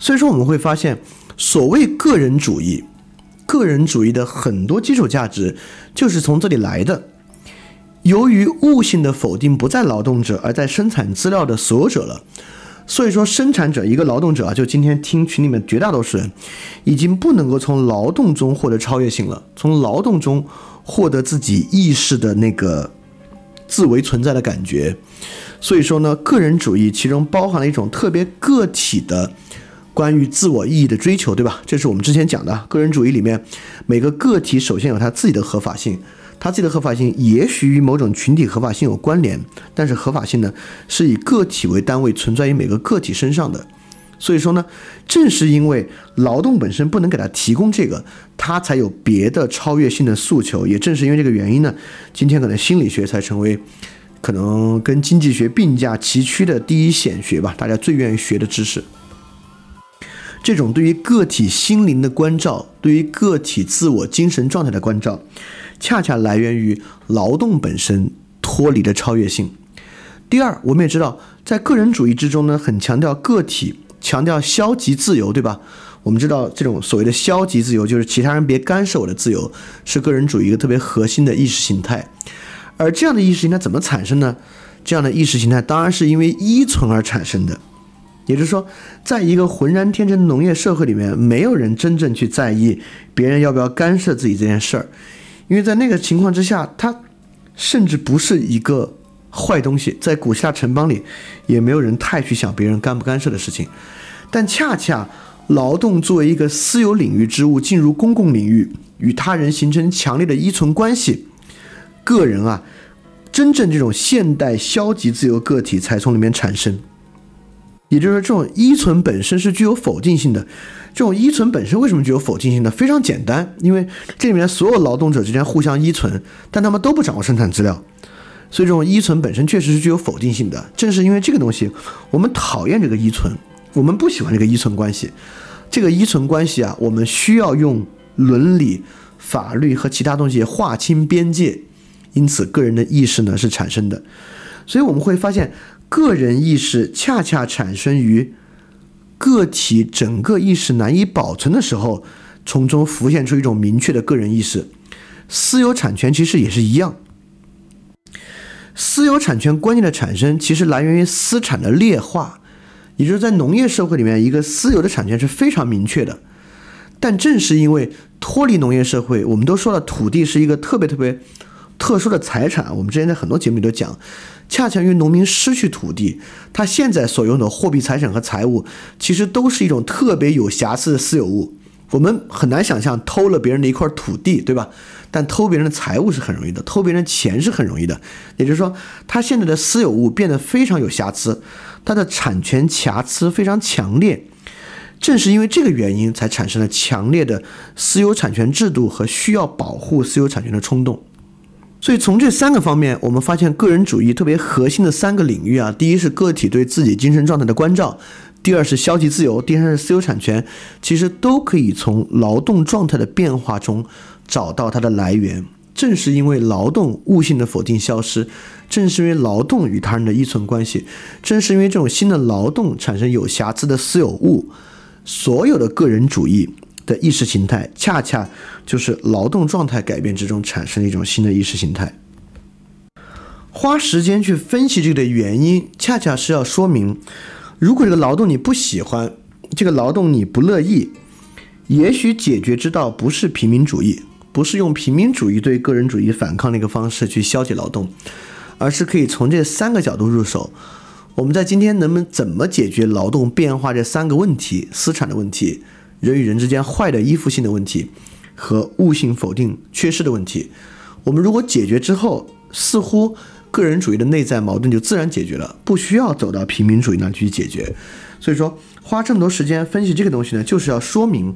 所以说我们会发现，所谓个人主义，个人主义的很多基础价值就是从这里来的。由于物性的否定不在劳动者，而在生产资料的所有者了，所以说生产者一个劳动者啊，就今天听群里面绝大多数人，已经不能够从劳动中获得超越性了，从劳动中获得自己意识的那个自为存在的感觉。所以说呢，个人主义其中包含了一种特别个体的关于自我意义的追求，对吧？这是我们之前讲的个人主义里面，每个个体首先有他自己的合法性。它自己的合法性也许与某种群体合法性有关联，但是合法性呢是以个体为单位存在于每个个体身上的。所以说呢，正是因为劳动本身不能给他提供这个，他才有别的超越性的诉求。也正是因为这个原因呢，今天可能心理学才成为可能跟经济学并驾齐驱的第一显学吧，大家最愿意学的知识。这种对于个体心灵的关照，对于个体自我精神状态的关照。恰恰来源于劳动本身脱离的超越性。第二，我们也知道，在个人主义之中呢，很强调个体，强调消极自由，对吧？我们知道，这种所谓的消极自由，就是其他人别干涉我的自由，是个人主义一个特别核心的意识形态。而这样的意识形态怎么产生呢？这样的意识形态当然是因为依存而产生的。也就是说，在一个浑然天成的农业社会里面，没有人真正去在意别人要不要干涉自己这件事儿。因为在那个情况之下，它甚至不是一个坏东西，在古希腊城邦里，也没有人太去想别人干不干涉的事情。但恰恰劳动作为一个私有领域之物进入公共领域，与他人形成强烈的依存关系，个人啊，真正这种现代消极自由个体才从里面产生。也就是说，这种依存本身是具有否定性的。这种依存本身为什么具有否定性呢？非常简单，因为这里面所有劳动者之间互相依存，但他们都不掌握生产资料，所以这种依存本身确实是具有否定性的。正是因为这个东西，我们讨厌这个依存，我们不喜欢这个依存关系。这个依存关系啊，我们需要用伦理、法律和其他东西划清边界，因此个人的意识呢是产生的。所以我们会发现，个人意识恰恰产生于。个体整个意识难以保存的时候，从中浮现出一种明确的个人意识。私有产权其实也是一样。私有产权观念的产生，其实来源于私产的劣化，也就是在农业社会里面，一个私有的产权是非常明确的。但正是因为脱离农业社会，我们都说了，土地是一个特别特别特殊的财产。我们之前在很多节目里都讲。恰恰因为农民失去土地，他现在所拥的货币、财产和财物，其实都是一种特别有瑕疵的私有物。我们很难想象偷了别人的一块土地，对吧？但偷别人的财物是很容易的，偷别人钱是很容易的。也就是说，他现在的私有物变得非常有瑕疵，它的产权瑕疵非常强烈。正是因为这个原因，才产生了强烈的私有产权制度和需要保护私有产权的冲动。所以从这三个方面，我们发现个人主义特别核心的三个领域啊，第一是个体对自己精神状态的关照，第二是消极自由，第三是私有产权，其实都可以从劳动状态的变化中找到它的来源。正是因为劳动物性的否定消失，正是因为劳动与他人的依存关系，正是因为这种新的劳动产生有瑕疵的私有物，所有的个人主义。的意识形态，恰恰就是劳动状态改变之中产生的一种新的意识形态。花时间去分析这个的原因，恰恰是要说明，如果这个劳动你不喜欢，这个劳动你不乐意，也许解决之道不是平民主义，不是用平民主义对个人主义反抗的一个方式去消解劳动，而是可以从这三个角度入手。我们在今天能不能怎么解决劳动变化这三个问题，私产的问题？人与人之间坏的依附性的问题和物性否定缺失的问题，我们如果解决之后，似乎个人主义的内在矛盾就自然解决了，不需要走到平民主义那去解决。所以说，花这么多时间分析这个东西呢，就是要说明，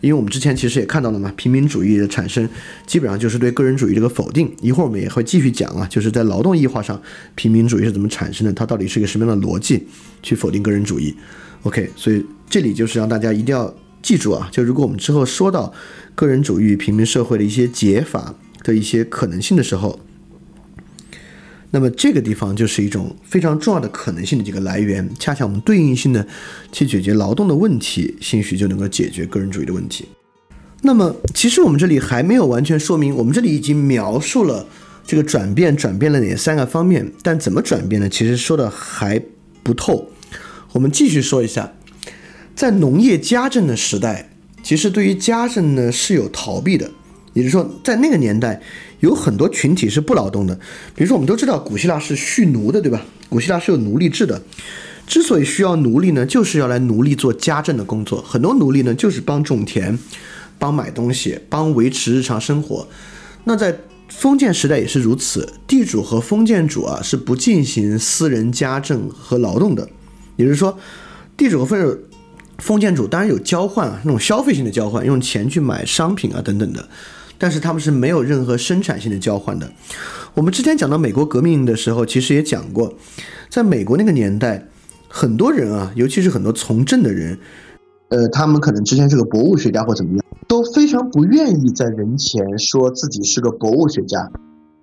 因为我们之前其实也看到了嘛，平民主义的产生基本上就是对个人主义这个否定。一会儿我们也会继续讲啊，就是在劳动异化上，平民主义是怎么产生的，它到底是一个什么样的逻辑去否定个人主义。OK，所以这里就是让大家一定要。记住啊，就如果我们之后说到个人主义平民社会的一些解法的一些可能性的时候，那么这个地方就是一种非常重要的可能性的这个来源。恰恰我们对应性的去解决劳动的问题，兴许就能够解决个人主义的问题。那么，其实我们这里还没有完全说明，我们这里已经描述了这个转变转变了哪三个方面，但怎么转变呢？其实说的还不透。我们继续说一下。在农业家政的时代，其实对于家政呢是有逃避的，也就是说，在那个年代，有很多群体是不劳动的。比如说，我们都知道古希腊是蓄奴的，对吧？古希腊是有奴隶制的。之所以需要奴隶呢，就是要来奴隶做家政的工作。很多奴隶呢，就是帮种田、帮买东西、帮维持日常生活。那在封建时代也是如此，地主和封建主啊是不进行私人家政和劳动的。也就是说，地主和封建。封建主当然有交换啊，那种消费性的交换，用钱去买商品啊等等的，但是他们是没有任何生产性的交换的。我们之前讲到美国革命的时候，其实也讲过，在美国那个年代，很多人啊，尤其是很多从政的人，呃，他们可能之前是个博物学家或怎么样，都非常不愿意在人前说自己是个博物学家，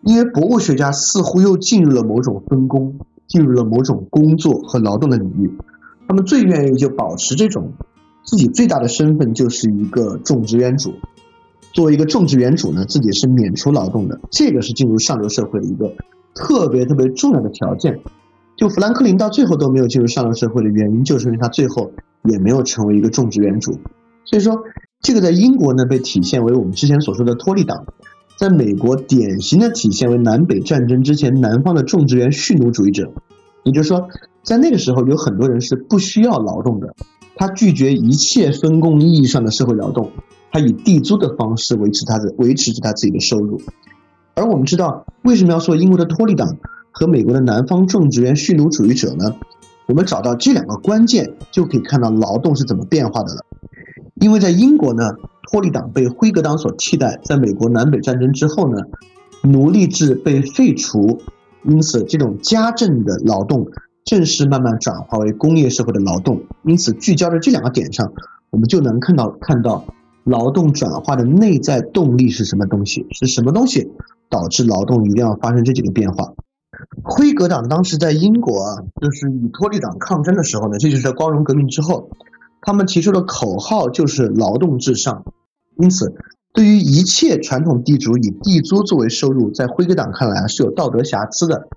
因为博物学家似乎又进入了某种分工，进入了某种工作和劳动的领域。他们最愿意就保持这种自己最大的身份就是一个种植园主，作为一个种植园主呢，自己是免除劳动的，这个是进入上流社会的一个特别特别重要的条件。就富兰克林到最后都没有进入上流社会的原因，就是因为他最后也没有成为一个种植园主。所以说，这个在英国呢被体现为我们之前所说的托利党，在美国典型的体现为南北战争之前南方的种植园蓄奴主义者，也就是说。在那个时候，有很多人是不需要劳动的，他拒绝一切分工意义上的社会劳动，他以地租的方式维持他的维持着他自己的收入。而我们知道，为什么要说英国的托利党和美国的南方种植园蓄奴主义者呢？我们找到这两个关键，就可以看到劳动是怎么变化的了。因为在英国呢，托利党被辉格党所替代；在美国南北战争之后呢，奴隶制被废除，因此这种家政的劳动。正式慢慢转化为工业社会的劳动，因此聚焦在这两个点上，我们就能看到看到劳动转化的内在动力是什么东西，是什么东西导致劳动一定要发生这几个变化。辉格党当时在英国啊，就是与托利党抗争的时候呢，这就是在光荣革命之后，他们提出的口号就是劳动至上。因此，对于一切传统地主以地租作为收入，在辉格党看来啊是有道德瑕疵的。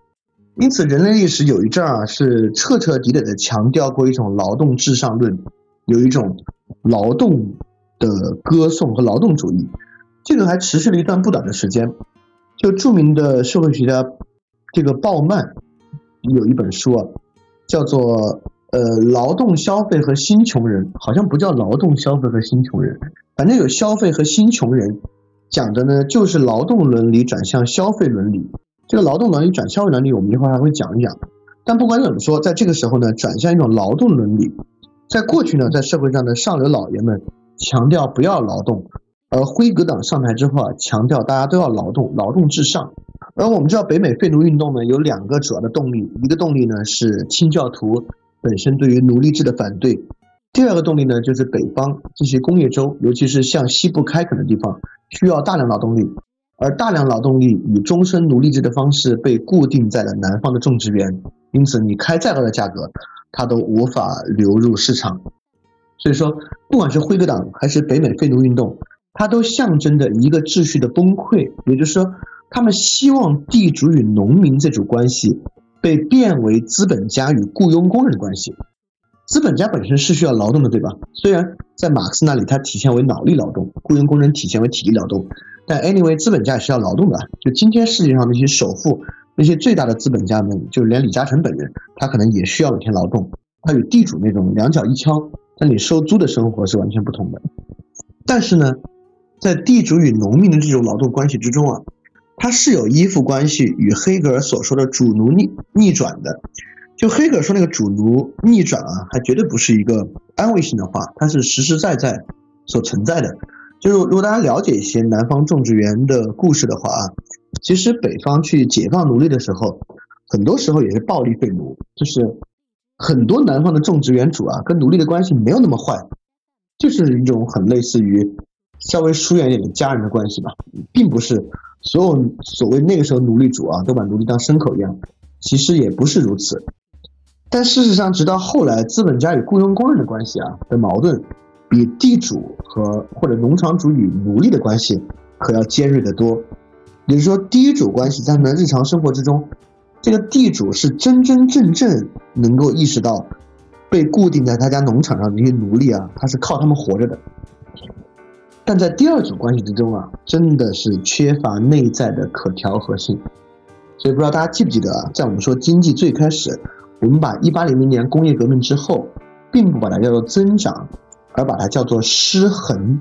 因此，人类历史有一阵儿啊，是彻彻底底的强调过一种劳动至上论，有一种劳动的歌颂和劳动主义。这个还持续了一段不短的时间。就著名的社会学家这个鲍曼有一本书啊，叫做呃《劳动消费和新穷人》，好像不叫劳动消费和新穷人，反正有消费和新穷人，讲的呢就是劳动伦理转向消费伦理。这个劳动伦理转消费伦理，我们一会儿还会讲一讲。但不管怎么说，在这个时候呢，转向一种劳动伦理，在过去呢，在社会上的上流老爷们强调不要劳动，而辉格党上台之后啊，强调大家都要劳动，劳动至上。而我们知道，北美废奴运动呢有两个主要的动力，一个动力呢是清教徒本身对于奴隶制的反对，第二个动力呢就是北方这些工业州，尤其是向西部开垦的地方，需要大量劳动力，而大量劳动力以终身奴隶制的方式被固定在了南方的种植园，因此你开再高的价格。它都无法流入市场，所以说，不管是辉格党还是北美废奴运动，它都象征着一个秩序的崩溃。也就是说，他们希望地主与农民这种关系被变为资本家与雇佣工人的关系。资本家本身是需要劳动的，对吧？虽然在马克思那里，它体现为脑力劳动，雇佣工人体现为体力劳动，但 anyway，资本家也是要劳动的。就今天世界上那些首富。那些最大的资本家们，就连李嘉诚本人，他可能也需要每天劳动。他与地主那种两脚一敲，在你收租的生活是完全不同的。但是呢，在地主与农民的这种劳动关系之中啊，它是有依附关系与黑格尔所说的主奴逆逆转的。就黑格尔说那个主奴逆转啊，还绝对不是一个安慰性的话，它是实实在在所存在的。就是如果大家了解一些南方种植园的故事的话啊。其实北方去解放奴隶的时候，很多时候也是暴力废奴，就是很多南方的种植园主啊，跟奴隶的关系没有那么坏，就是一种很类似于稍微疏远一点的家人的关系吧，并不是所有所谓那个时候奴隶主啊都把奴隶当牲口一样，其实也不是如此。但事实上，直到后来资本家与雇佣工人的关系啊的矛盾，比地主和或者农场主与奴隶的关系可要尖锐得多。也就是说，地主关系在他们的日常生活之中，这个地主是真真正正能够意识到，被固定在他家农场上的这些奴隶啊，他是靠他们活着的。但在第二种关系之中啊，真的是缺乏内在的可调和性。所以不知道大家记不记得啊，在我们说经济最开始，我们把一八零零年工业革命之后，并不把它叫做增长，而把它叫做失衡。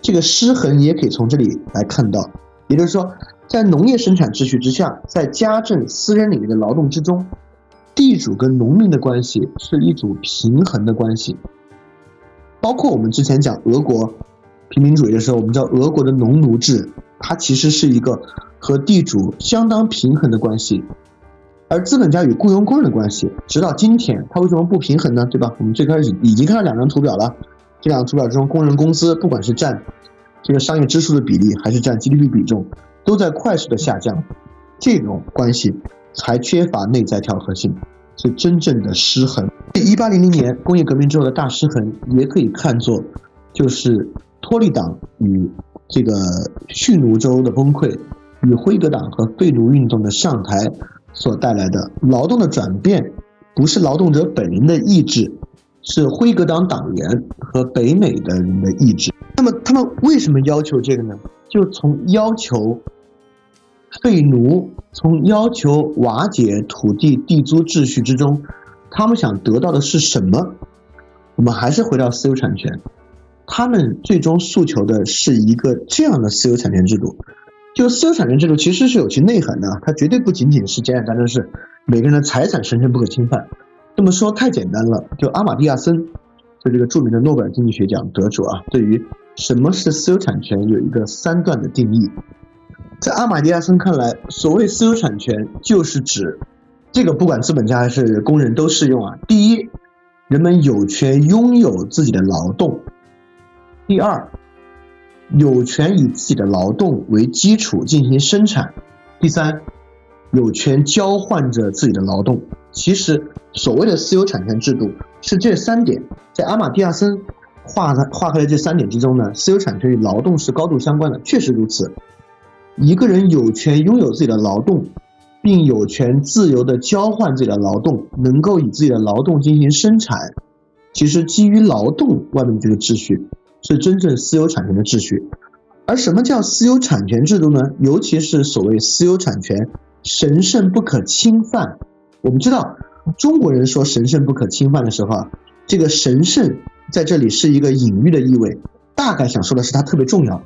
这个失衡也可以从这里来看到。也就是说，在农业生产秩序之下，在家政私人领域的劳动之中，地主跟农民的关系是一组平衡的关系。包括我们之前讲俄国平民主义的时候，我们知道俄国的农奴制，它其实是一个和地主相当平衡的关系。而资本家与雇佣工人的关系，直到今天，它为什么不平衡呢？对吧？我们最开始已经看到两张图表了，这两张图表中，工人工资不管是占。这个商业支出的比例还是占 GDP 比重，都在快速的下降，这种关系才缺乏内在调和性，是真正的失衡。一八零零年工业革命之后的大失衡，也可以看作就是托利党与这个蓄奴州的崩溃，与辉格党和废奴运动的上台所带来的劳动的转变，不是劳动者本人的意志，是辉格党党员和北美的人的意志。那么他们为什么要求这个呢？就从要求废奴，从要求瓦解土地地租秩序之中，他们想得到的是什么？我们还是回到私有产权，他们最终诉求的是一个这样的私有产权制度。就私有产权制度其实是有其内涵的，它绝对不仅仅是简简单单是每个人的财产神圣不可侵犯。这么说太简单了。就阿马蒂亚森，就这个著名的诺贝尔经济学奖得主啊，对于什么是私有产权？有一个三段的定义。在阿马蒂亚森看来，所谓私有产权，就是指这个不管资本家还是工人都适用啊。第一，人们有权拥有自己的劳动；第二，有权以自己的劳动为基础进行生产；第三，有权交换着自己的劳动。其实，所谓的私有产权制度是这三点，在阿马蒂亚森。划开划开的这三点之中呢，私有产权与劳动是高度相关的，确实如此。一个人有权拥有自己的劳动，并有权自由的交换自己的劳动，能够以自己的劳动进行生产。其实基于劳动外面的这个秩序，是真正私有产权的秩序。而什么叫私有产权制度呢？尤其是所谓私有产权神圣不可侵犯。我们知道中国人说神圣不可侵犯的时候啊，这个神圣。在这里是一个隐喻的意味，大概想说的是它特别重要。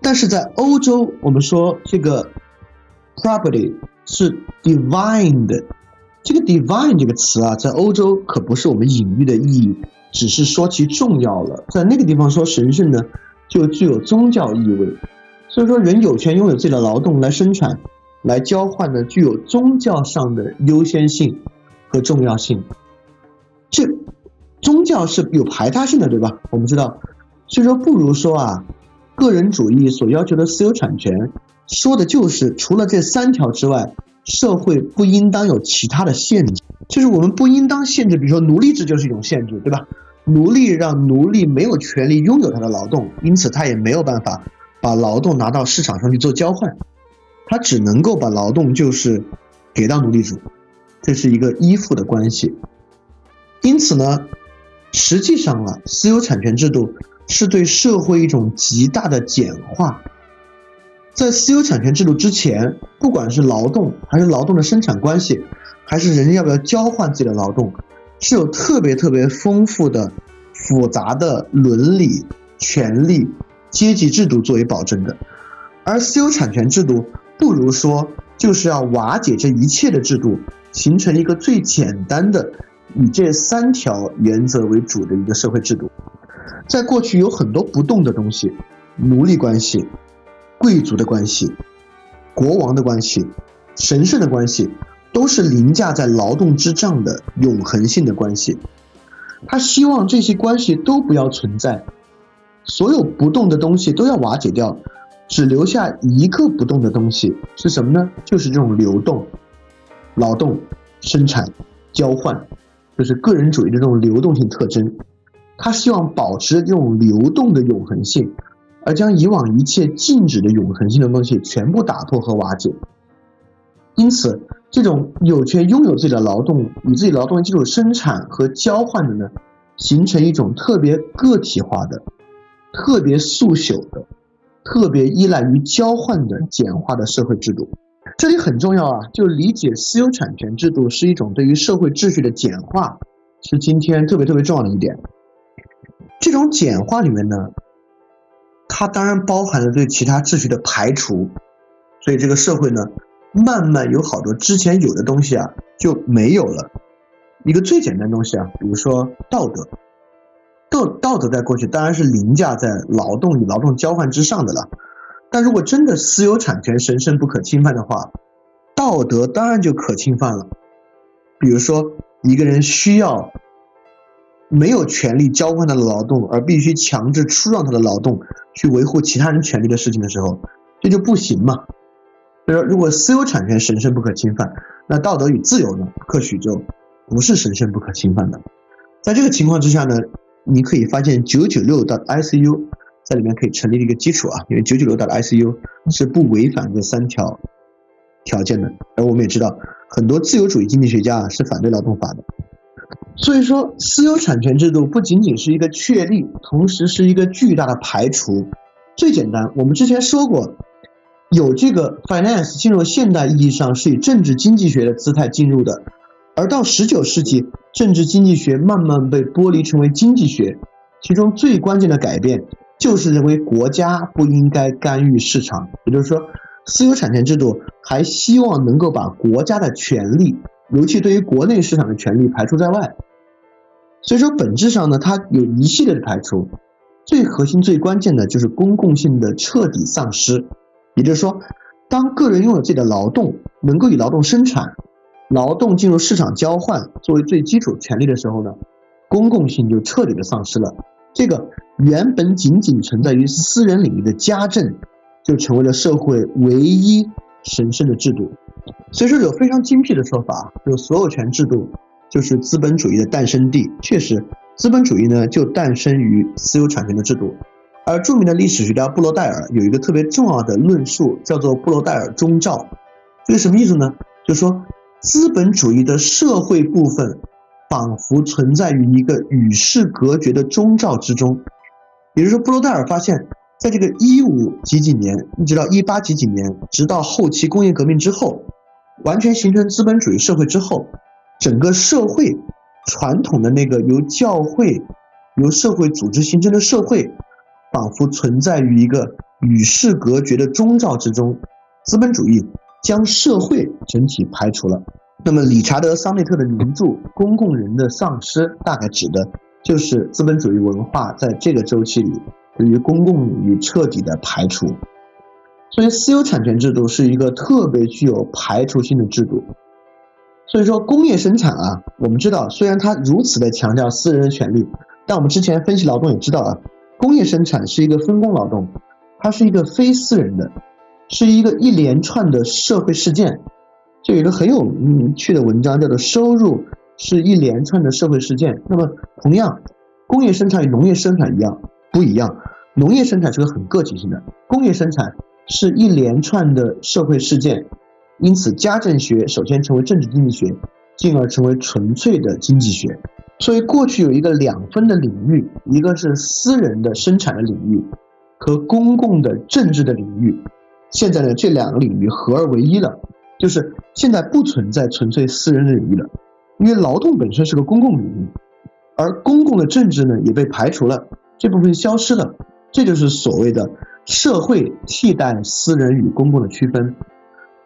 但是在欧洲，我们说这个 property 是 divine 的，这个 divine 这个词啊，在欧洲可不是我们隐喻的意义，只是说其重要了。在那个地方说神圣呢，就具有宗教意味。所以说，人有权拥有自己的劳动来生产、来交换呢，具有宗教上的优先性和重要性。这宗教是有排他性的，对吧？我们知道，所以说不如说啊，个人主义所要求的私有产权，说的就是除了这三条之外。社会不应当有其他的限制，就是我们不应当限制，比如说奴隶制就是一种限制，对吧？奴隶让奴隶没有权利拥有他的劳动，因此他也没有办法把劳动拿到市场上去做交换，他只能够把劳动就是给到奴隶主，这是一个依附的关系。因此呢，实际上啊，私有产权制度是对社会一种极大的简化。在私有产权制度之前，不管是劳动还是劳动的生产关系，还是人要不要交换自己的劳动，是有特别特别丰富的、复杂的伦理、权利、阶级制度作为保证的。而私有产权制度，不如说就是要瓦解这一切的制度，形成一个最简单的以这三条原则为主的一个社会制度。在过去有很多不动的东西，奴隶关系。贵族的关系、国王的关系、神圣的关系，都是凌驾在劳动之上的永恒性的关系。他希望这些关系都不要存在，所有不动的东西都要瓦解掉，只留下一个不动的东西是什么呢？就是这种流动、劳动、生产、交换，就是个人主义的这种流动性特征。他希望保持这种流动的永恒性。而将以往一切静止的永恒性的东西全部打破和瓦解，因此，这种有权拥有自己的劳动、以自己劳动为基础生产和交换的呢，形成一种特别个体化的、特别速朽的、特别依赖于交换的简化的社会制度。这里很重要啊，就理解私有产权制度是一种对于社会秩序的简化，是今天特别特别重要的一点。这种简化里面呢。它当然包含了对其他秩序的排除，所以这个社会呢，慢慢有好多之前有的东西啊就没有了。一个最简单的东西啊，比如说道德，道道德在过去当然是凌驾在劳动与劳动交换之上的了。但如果真的私有产权神圣不可侵犯的话，道德当然就可侵犯了。比如说一个人需要。没有权利交换他的劳动，而必须强制出让他的劳动去维护其他人权利的事情的时候，这就不行嘛。所以说，如果私有产权神圣不可侵犯，那道德与自由呢，或许就不是神圣不可侵犯的。在这个情况之下呢，你可以发现九九六到 ICU 在里面可以成立一个基础啊，因为九九六到 ICU 是不违反这三条条件的。而我们也知道，很多自由主义经济学家啊是反对劳动法的。所以说，私有产权制度不仅仅是一个确立，同时是一个巨大的排除。最简单，我们之前说过，有这个 finance 进入现代意义上是以政治经济学的姿态进入的，而到十九世纪，政治经济学慢慢被剥离成为经济学。其中最关键的改变就是认为国家不应该干预市场，也就是说，私有产权制度还希望能够把国家的权利。尤其对于国内市场的权利排除在外，所以说本质上呢，它有一系列的排除，最核心、最关键的就是公共性的彻底丧失。也就是说，当个人拥有自己的劳动，能够以劳动生产，劳动进入市场交换作为最基础权利的时候呢，公共性就彻底的丧失了。这个原本仅仅存在于私人领域的家政，就成为了社会唯一神圣的制度。所以说有非常精辟的说法，就所有权制度就是资本主义的诞生地。确实，资本主义呢就诞生于私有产权的制度。而著名的历史学家布罗代尔有一个特别重要的论述，叫做布罗代尔中照。这个什么意思呢？就是说资本主义的社会部分仿佛存在于一个与世隔绝的中照之中。也就是说，布罗代尔发现。在这个一五几几年，一直到一八几几年，直到后期工业革命之后，完全形成资本主义社会之后，整个社会传统的那个由教会、由社会组织形成的社会，仿佛存在于一个与世隔绝的中罩之中。资本主义将社会整体排除了。那么理查德·桑内特的名著《公共人的丧失》大概指的就是资本主义文化在这个周期里对于公共领域彻底的排除。所以，私有产权制度是一个特别具有排除性的制度。所以说，工业生产啊，我们知道，虽然它如此的强调私人的权利，但我们之前分析劳动也知道啊，工业生产是一个分工劳动，它是一个非私人的，是一个一连串的社会事件。就有一个很有名趣的文章，叫做“收入是一连串的社会事件”。那么，同样，工业生产与农业生产一样不一样。农业生产是个很个体性的，工业生产是一连串的社会事件。因此，家政学首先成为政治经济学，进而成为纯粹的经济学。所以，过去有一个两分的领域，一个是私人的生产的领域，和公共的政治的领域。现在呢，这两个领域合二为一了，就是现在不存在纯粹私人的领域了，因为劳动本身是个公共领域，而公共的政治呢也被排除了，这部分消失了。这就是所谓的社会替代私人与公共的区分。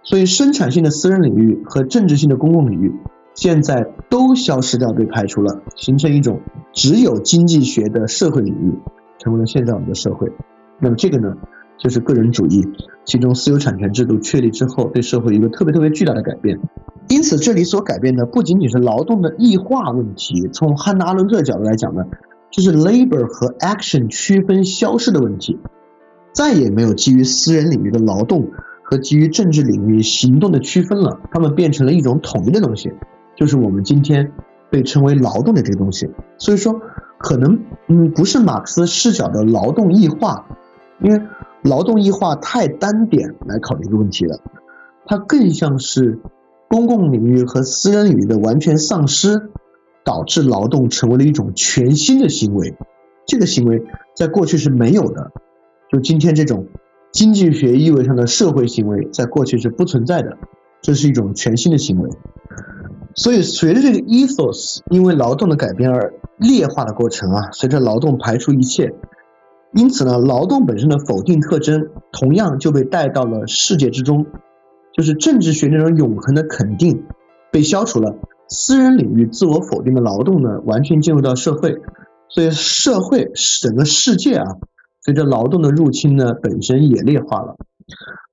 所以，生产性的私人领域和政治性的公共领域现在都消失掉，被排除了，形成一种只有经济学的社会领域，成为了现在我们的社会。那么，这个呢，就是个人主义，其中私有产权制度确立之后，对社会一个特别特别巨大的改变。因此，这里所改变的不仅仅是劳动的异化问题，从汉娜·阿伦特角度来讲呢，就是 labor 和 action 区分消失的问题，再也没有基于私人领域的劳动。和基于政治领域行动的区分了，它们变成了一种统一的东西，就是我们今天被称为劳动的这个东西。所以说，可能嗯不是马克思视角的劳动异化，因为劳动异化太单点来考虑这个问题了，它更像是公共领域和私人领域的完全丧失，导致劳动成为了一种全新的行为。这个行为在过去是没有的，就今天这种。经济学意味上的社会行为在过去是不存在的，这是一种全新的行为。所以，随着这个 ethos 因为劳动的改变而劣化的过程啊，随着劳动排除一切，因此呢，劳动本身的否定特征同样就被带到了世界之中，就是政治学那种永恒的肯定被消除了，私人领域自我否定的劳动呢，完全进入到社会，所以社会整个世界啊。随着劳动的入侵呢，本身也劣化了。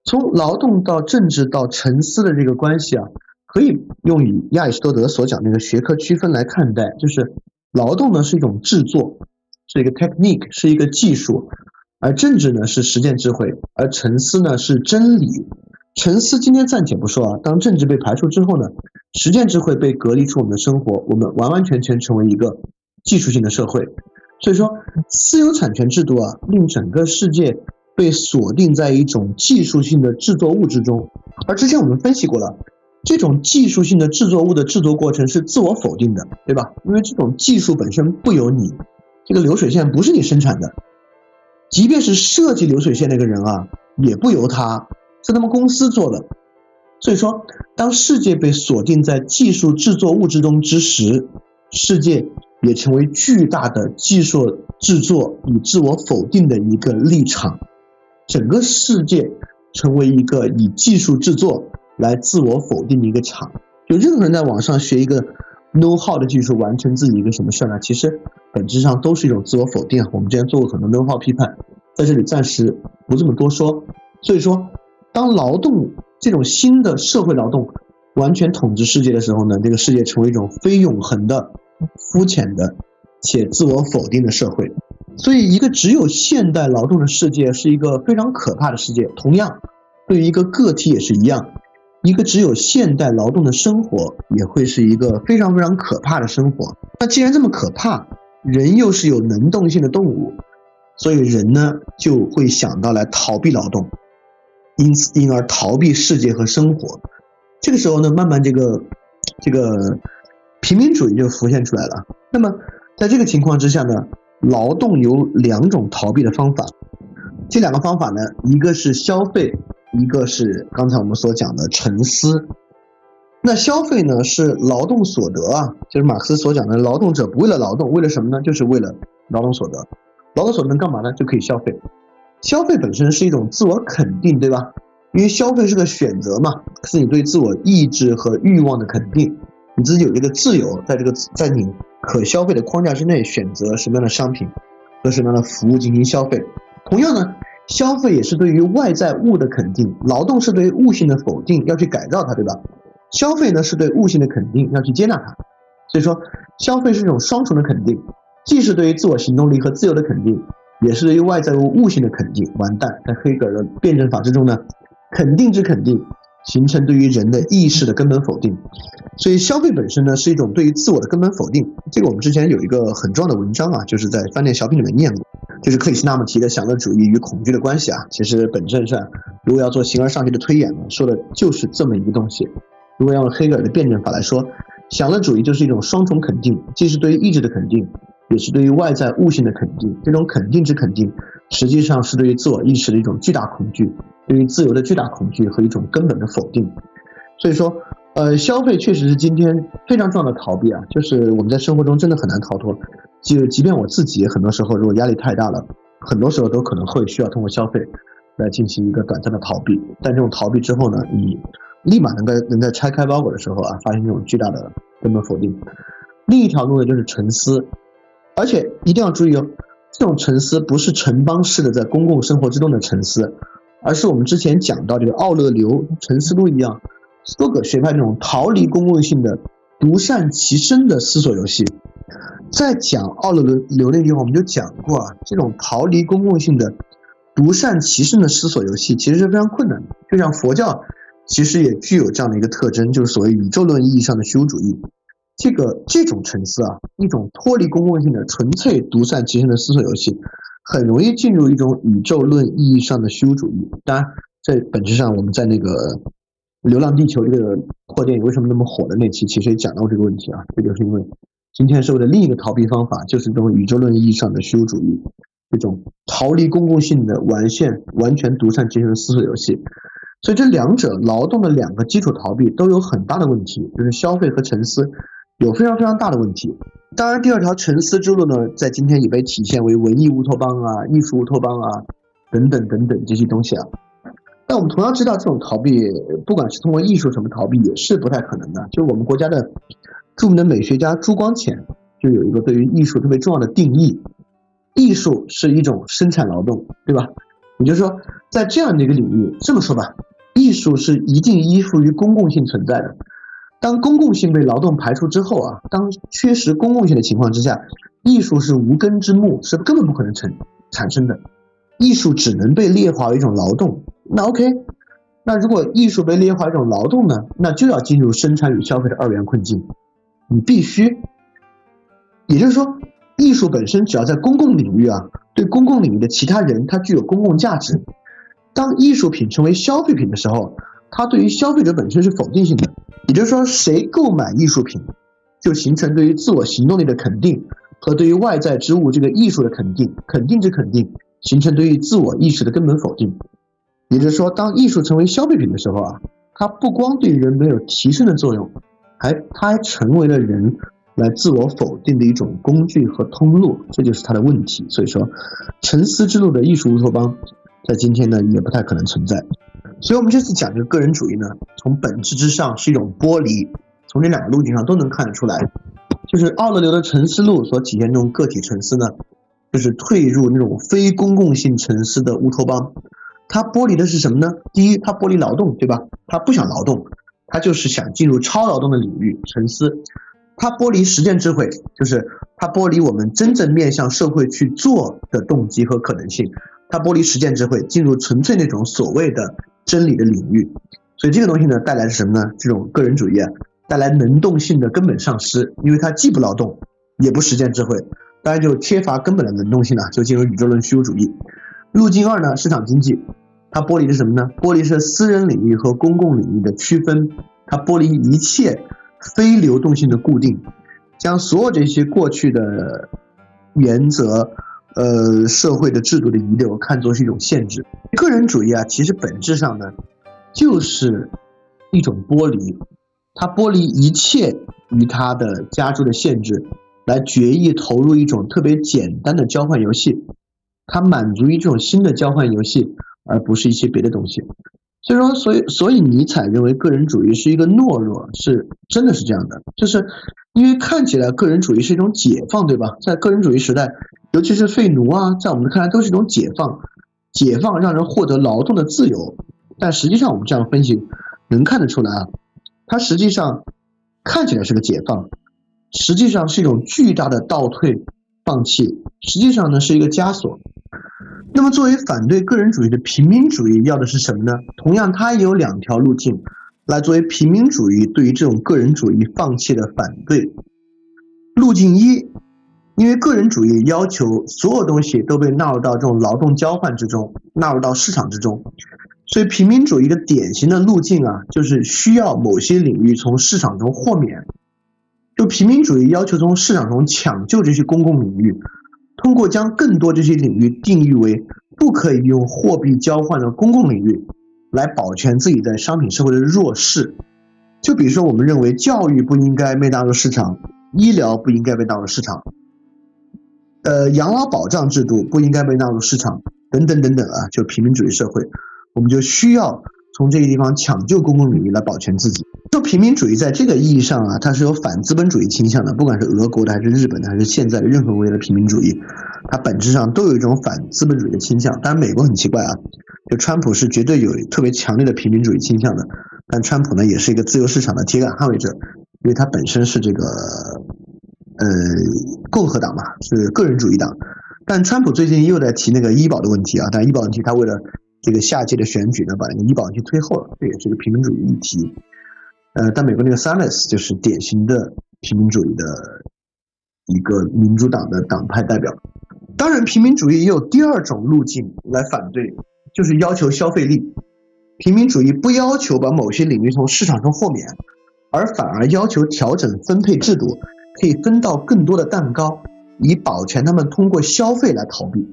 从劳动到政治到沉思的这个关系啊，可以用以亚里士多德所讲那个学科区分来看待，就是劳动呢是一种制作，是一个 technique，是一个技术，而政治呢是实践智慧，而沉思呢是真理。沉思今天暂且不说啊，当政治被排除之后呢，实践智慧被隔离出我们的生活，我们完完全全成为一个技术性的社会。所以说，私有产权制度啊，令整个世界被锁定在一种技术性的制作物之中。而之前我们分析过了，这种技术性的制作物的制作过程是自我否定的，对吧？因为这种技术本身不由你，这个流水线不是你生产的，即便是设计流水线那个人啊，也不由他，是他们公司做的。所以说，当世界被锁定在技术制作物之中之时，世界。也成为巨大的技术制作与自我否定的一个立场，整个世界成为一个以技术制作来自我否定的一个场。就任何人在网上学一个 know how 的技术，完成自己一个什么事呢？其实本质上都是一种自我否定。我们之前做过很多 know how 批判，在这里暂时不这么多说。所以说，当劳动这种新的社会劳动完全统治世界的时候呢，这个世界成为一种非永恒的。肤浅的且自我否定的社会，所以一个只有现代劳动的世界是一个非常可怕的世界。同样，对于一个个体也是一样，一个只有现代劳动的生活也会是一个非常非常可怕的生活。那既然这么可怕，人又是有能动性的动物，所以人呢就会想到来逃避劳动，因此因而逃避世界和生活。这个时候呢，慢慢这个这个。平民主义就浮现出来了。那么，在这个情况之下呢，劳动有两种逃避的方法。这两个方法呢，一个是消费，一个是刚才我们所讲的沉思。那消费呢，是劳动所得啊，就是马克思所讲的，劳动者不为了劳动，为了什么呢？就是为了劳动所得。劳动所得能干嘛呢？就可以消费。消费本身是一种自我肯定，对吧？因为消费是个选择嘛，是你对自我意志和欲望的肯定，你自己有这个自由，在这个在你可消费的框架之内选择什么样的商品和什么样的服务进行消费。同样呢，消费也是对于外在物的肯定，劳动是对物性的否定，要去改造它，对吧？消费呢是对物性的肯定，要去接纳它。所以说，消费是一种双重的肯定，既是对于自我行动力和自由的肯定，也是对于外在物物性的肯定。完蛋，在黑格尔的辩证法之中呢，肯定之肯定形成对于人的意识的根本否定。所以，消费本身呢是一种对于自我的根本否定。这个我们之前有一个很重要的文章啊，就是在饭店小品里面念过，就是克里希那穆提的享乐主义与恐惧的关系啊。其实本质上，如果要做形而上学的推演呢，说的就是这么一个东西。如果要用黑格尔的辩证法来说，享乐主义就是一种双重肯定，既是对于意志的肯定，也是对于外在物性的肯定。这种肯定之肯定，实际上是对于自我意识的一种巨大恐惧，对于自由的巨大恐惧和一种根本的否定。所以说，呃，消费确实是今天非常重要的逃避啊，就是我们在生活中真的很难逃脱。就即便我自己很多时候如果压力太大了，很多时候都可能会需要通过消费来进行一个短暂的逃避。但这种逃避之后呢，你。立马能在能在拆开包裹的时候啊，发现这种巨大的根本否定。另一条路呢，就是沉思，而且一定要注意哦，这种沉思不是城邦式的在公共生活之中的沉思，而是我们之前讲到这个奥勒留沉思录一样，多个学派这种逃离公共性的独善其身的思索游戏。在讲奥勒留那地方，我们就讲过啊，这种逃离公共性的独善其身的思索游戏，其实是非常困难的，就像佛教。其实也具有这样的一个特征，就是所谓宇宙论意义上的虚无主义。这个这种沉思啊，一种脱离公共性的纯粹独善其身的思索游戏，很容易进入一种宇宙论意义上的虚无主义。当然，在本质上，我们在那个《流浪地球》这个破电影为什么那么火的那期，其实也讲到这个问题啊。这就是因为今天社会的另一个逃避方法，就是这种宇宙论意义上的虚无主义，这种逃离公共性的完全完全独善其身的思索游戏。所以这两者劳动的两个基础逃避都有很大的问题，就是消费和沉思有非常非常大的问题。当然，第二条沉思之路呢，在今天也被体现为文艺乌托邦啊、艺术乌托邦啊等等等等这些东西啊。但我们同样知道，这种逃避，不管是通过艺术什么逃避，也是不太可能的。就我们国家的著名的美学家朱光潜就有一个对于艺术特别重要的定义：艺术是一种生产劳动，对吧？也就是说，在这样的一个领域，这么说吧。艺术是一定依附于公共性存在的。当公共性被劳动排除之后啊，当缺失公共性的情况之下，艺术是无根之木，是根本不可能成产生的。艺术只能被劣化为一种劳动。那 OK，那如果艺术被劣化为一种劳动呢？那就要进入生产与消费的二元困境。你必须，也就是说，艺术本身只要在公共领域啊，对公共领域的其他人，它具有公共价值。当艺术品成为消费品的时候，它对于消费者本身是否定性的。也就是说，谁购买艺术品，就形成对于自我行动力的肯定和对于外在之物这个艺术的肯定，肯定之肯定，形成对于自我意识的根本否定。也就是说，当艺术成为消费品的时候啊，它不光对人没有提升的作用，还它还成为了人来自我否定的一种工具和通路，这就是它的问题。所以说，沉思之路的艺术乌托邦。在今天呢，也不太可能存在。所以，我们这次讲这个个人主义呢，从本质之上是一种剥离。从这两个路径上都能看得出来，就是奥勒留的沉思录所体现这种个体沉思呢，就是退入那种非公共性沉思的乌托邦。他剥离的是什么呢？第一，他剥离劳动，对吧？他不想劳动，他就是想进入超劳动的领域沉思。他剥离实践智慧，就是他剥离我们真正面向社会去做的动机和可能性。它剥离实践智慧，进入纯粹那种所谓的真理的领域，所以这个东西呢，带来是什么呢？这种个人主义啊，带来能动性的根本丧失，因为它既不劳动，也不实践智慧，当然就缺乏根本的能动性了，就进入宇宙论虚无主义。路径二呢，市场经济，它剥离是什么呢？剥离是私人领域和公共领域的区分，它剥离一切非流动性的固定，将所有这些过去的原则。呃，社会的制度的遗留看作是一种限制。个人主义啊，其实本质上呢，就是一种剥离，它剥离一切与它的加诸的限制，来决意投入一种特别简单的交换游戏，它满足于这种新的交换游戏，而不是一些别的东西。所以说，所以所以尼采认为个人主义是一个懦弱，是真的是这样的，就是因为看起来个人主义是一种解放，对吧？在个人主义时代，尤其是废奴啊，在我们看来都是一种解放，解放让人获得劳动的自由。但实际上，我们这样分析能看得出来啊，它实际上看起来是个解放，实际上是一种巨大的倒退、放弃，实际上呢是一个枷锁。那么，作为反对个人主义的平民主义要的是什么呢？同样，它也有两条路径来作为平民主义对于这种个人主义放弃的反对。路径一，因为个人主义要求所有东西都被纳入到这种劳动交换之中，纳入到市场之中，所以平民主义的典型的路径啊，就是需要某些领域从市场中豁免。就平民主义要求从市场中抢救这些公共领域。通过将更多这些领域定义为不可以用货币交换的公共领域，来保全自己在商品社会的弱势。就比如说，我们认为教育不应该被纳入市场，医疗不应该被纳入市场，呃，养老保障制度不应该被纳入市场，等等等等啊，就平民主义社会，我们就需要。从这个地方抢救公共领域来保全自己。就平民主义在这个意义上啊，它是有反资本主义倾向的，不管是俄国的还是日本的还是现在的任何国家的平民主义，它本质上都有一种反资本主义的倾向。当然，美国很奇怪啊，就川普是绝对有特别强烈的平民主义倾向的，但川普呢也是一个自由市场的铁杆捍卫者，因为他本身是这个呃共和党嘛，是个人主义党。但川普最近又在提那个医保的问题啊，但医保问题他为了。这个下届的选举呢，把那个医保问题推后了，这也是个平民主义议题。呃，但美国那个 Sanders 就是典型的平民主义的一个民主党的党派代表。当然，平民主义也有第二种路径来反对，就是要求消费力。平民主义不要求把某些领域从市场中豁免，而反而要求调整分配制度，可以分到更多的蛋糕，以保全他们通过消费来逃避，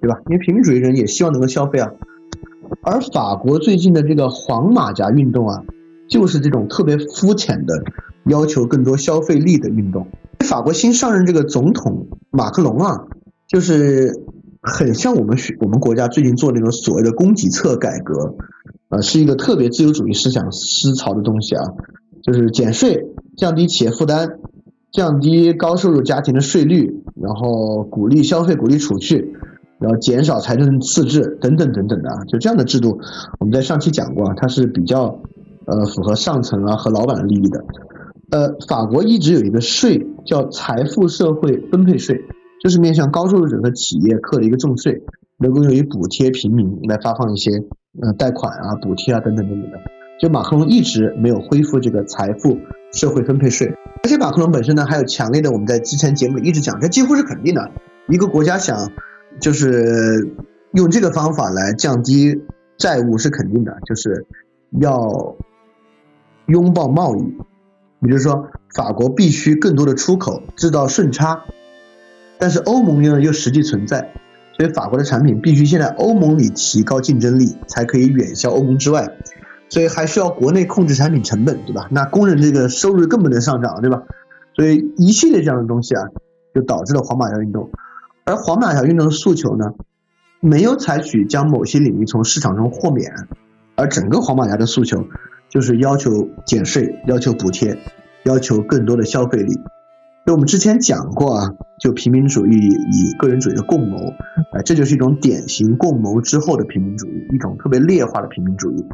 对吧？因为平民主义人也希望能够消费啊。而法国最近的这个黄马甲运动啊，就是这种特别肤浅的要求更多消费力的运动。法国新上任这个总统马克龙啊，就是很像我们学我们国家最近做那种所谓的供给侧改革，呃，是一个特别自由主义思想思潮的东西啊，就是减税、降低企业负担、降低高收入家庭的税率，然后鼓励消费、鼓励储蓄。然后减少财政赤字等等等等的啊，就这样的制度，我们在上期讲过啊，它是比较呃符合上层啊和老板的利益的。呃，法国一直有一个税叫财富社会分配税，就是面向高收入者和企业课的一个重税，能够用于补贴平民，来发放一些呃贷款啊、补贴啊等等等等的。就马克龙一直没有恢复这个财富社会分配税，而且马克龙本身呢还有强烈的，我们在之前节目里一直讲，这几乎是肯定的，一个国家想。就是用这个方法来降低债务是肯定的，就是要拥抱贸易，也就是说法国必须更多的出口制造顺差，但是欧盟呢又实际存在，所以法国的产品必须现在欧盟里提高竞争力，才可以远销欧盟之外，所以还需要国内控制产品成本，对吧？那工人这个收入更不能上涨，对吧？所以一系列这样的东西啊，就导致了黄马甲运动。而黄马甲运动的诉求呢，没有采取将某些领域从市场中豁免，而整个黄马甲的诉求就是要求减税、要求补贴、要求更多的消费力。所以我们之前讲过啊，就平民主义与个人主义的共谋，哎，这就是一种典型共谋之后的平民主义，一种特别劣化的平民主义，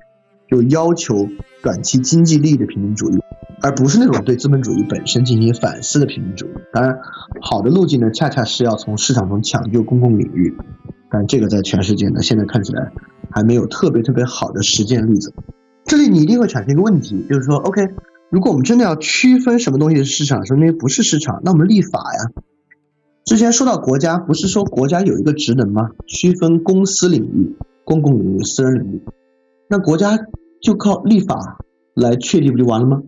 就要求短期经济利益的平民主义。而不是那种对资本主义本身进行反思的平民主义。当然，好的路径呢，恰恰是要从市场中抢救公共领域。但这个在全世界呢，现在看起来还没有特别特别好的实践例子。这里你一定会产生一个问题，就是说，OK，如果我们真的要区分什么东西是市场，什么东西不是市场，那我们立法呀。之前说到国家，不是说国家有一个职能吗？区分公司领域、公共领域、私人领域。那国家就靠立法来确定不就完了吗？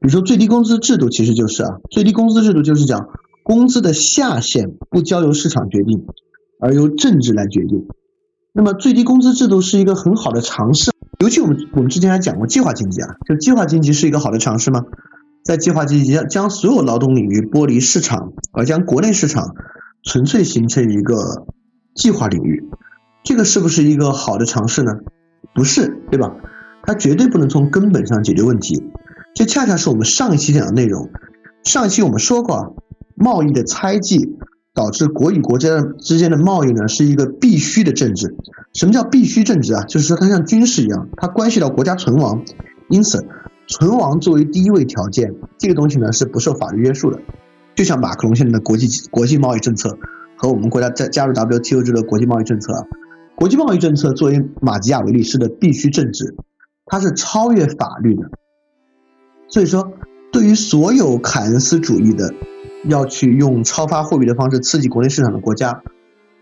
比如说最低工资制度其实就是啊，最低工资制度就是讲工资的下限不交由市场决定，而由政治来决定。那么最低工资制度是一个很好的尝试，尤其我们我们之前还讲过计划经济啊，就计划经济是一个好的尝试吗？在计划经济将将所有劳动领域剥离市场，而将国内市场纯粹形成一个计划领域，这个是不是一个好的尝试呢？不是，对吧？它绝对不能从根本上解决问题。这恰恰是我们上一期讲的内容。上一期我们说过，啊，贸易的猜忌导致国与国家之间的贸易呢是一个必须的政治。什么叫必须政治啊？就是说它像军事一样，它关系到国家存亡。因此，存亡作为第一位条件，这个东西呢是不受法律约束的。就像马克龙现在的国际国际贸易政策和我们国家在加入 WTO 这个国际贸易政策，国际贸易政策作为马基雅维利式的必须政治，它是超越法律的。所以说，对于所有凯恩斯主义的要去用超发货币的方式刺激国内市场的国家，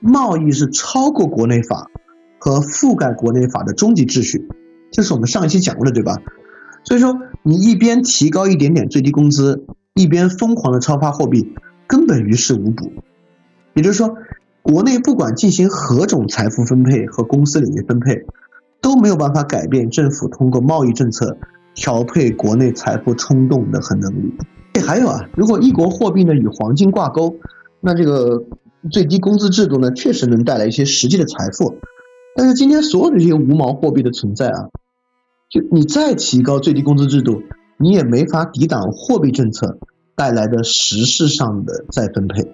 贸易是超过国内法和覆盖国内法的终极秩序。这是我们上一期讲过的，对吧？所以说，你一边提高一点点最低工资，一边疯狂的超发货币，根本于事无补。也就是说，国内不管进行何种财富分配和公司领域分配，都没有办法改变政府通过贸易政策调配国内财富冲动的很能力。还有啊，如果一国货币呢与黄金挂钩，那这个最低工资制度呢，确实能带来一些实际的财富。但是今天所有的这些无毛货币的存在啊。就你再提高最低工资制度，你也没法抵挡货币政策带来的实质上的再分配。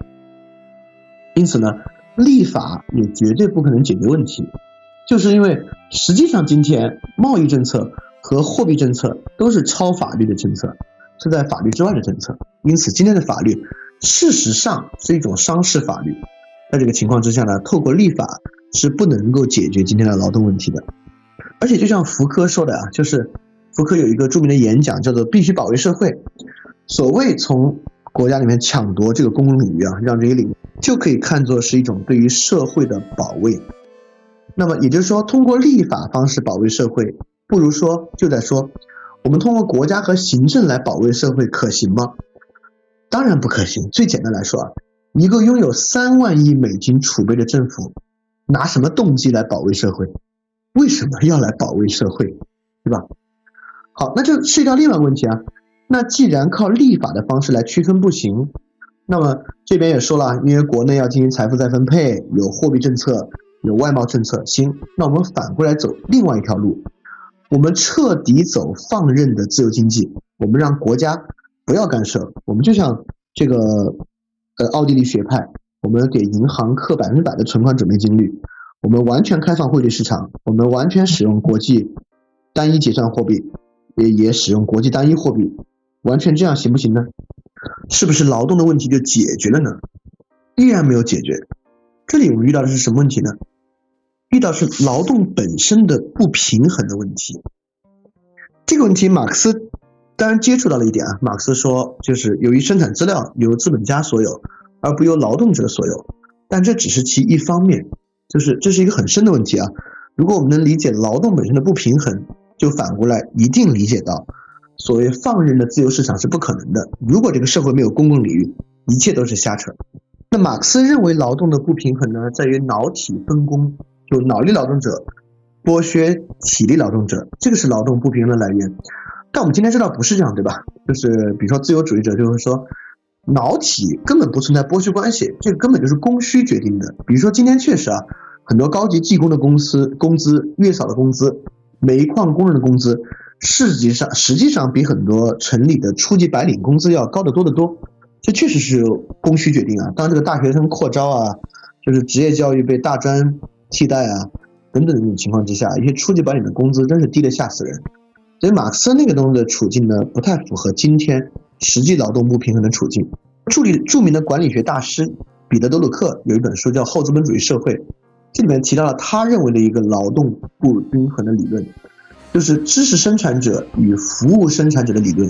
因此呢，立法也绝对不可能解决问题，就是因为实际上今天贸易政策和货币政策都是超法律的政策，是在法律之外的政策。因此，今天的法律事实上是一种商事法律。在这个情况之下呢，透过立法是不能够解决今天的劳动问题的。而且就像福柯说的啊，就是福柯有一个著名的演讲，叫做“必须保卫社会”。所谓从国家里面抢夺这个公共领域啊，让这些领域就可以看作是一种对于社会的保卫。那么也就是说，通过立法方式保卫社会，不如说就在说，我们通过国家和行政来保卫社会可行吗？当然不可行。最简单来说啊，一个拥有三万亿美金储备的政府，拿什么动机来保卫社会？为什么要来保卫社会，对吧？好，那就涉及到另外问题啊。那既然靠立法的方式来区分不行，那么这边也说了，因为国内要进行财富再分配，有货币政策，有外贸政策，行，那我们反过来走另外一条路，我们彻底走放任的自由经济，我们让国家不要干涉，我们就像这个呃奥地利学派，我们给银行刻百分之百的存款准备金率。我们完全开放汇率市场，我们完全使用国际单一结算货币，也也使用国际单一货币，完全这样行不行呢？是不是劳动的问题就解决了呢？依然没有解决。这里我们遇到的是什么问题呢？遇到是劳动本身的不平衡的问题。这个问题，马克思当然接触到了一点啊。马克思说，就是由于生产资料由资本家所有，而不由劳动者所有，但这只是其一方面。就是这是一个很深的问题啊！如果我们能理解劳动本身的不平衡，就反过来一定理解到，所谓放任的自由市场是不可能的。如果这个社会没有公共领域，一切都是瞎扯。那马克思认为劳动的不平衡呢，在于脑体分工，就脑力劳动者剥削体力劳动者，这个是劳动不平衡的来源。但我们今天知道不是这样，对吧？就是比如说自由主义者就会说。脑体根本不存在剥削关系，这个根本就是供需决定的。比如说今天确实啊，很多高级技工的公司工资、月嫂的工资、煤矿工人的工资，实际上实际上比很多城里的初级白领工资要高得多得多。这确实是由供需决定啊。当这个大学生扩招啊，就是职业教育被大专替代啊，等等这种情况之下，一些初级白领的工资真是低得吓死人。所以马克思那个东西的处境呢，不太符合今天。实际劳动不平衡的处境。著理著名的管理学大师彼得·德鲁克有一本书叫《后资本主义社会》，这里面提到了他认为的一个劳动不均衡的理论，就是知识生产者与服务生产者的理论。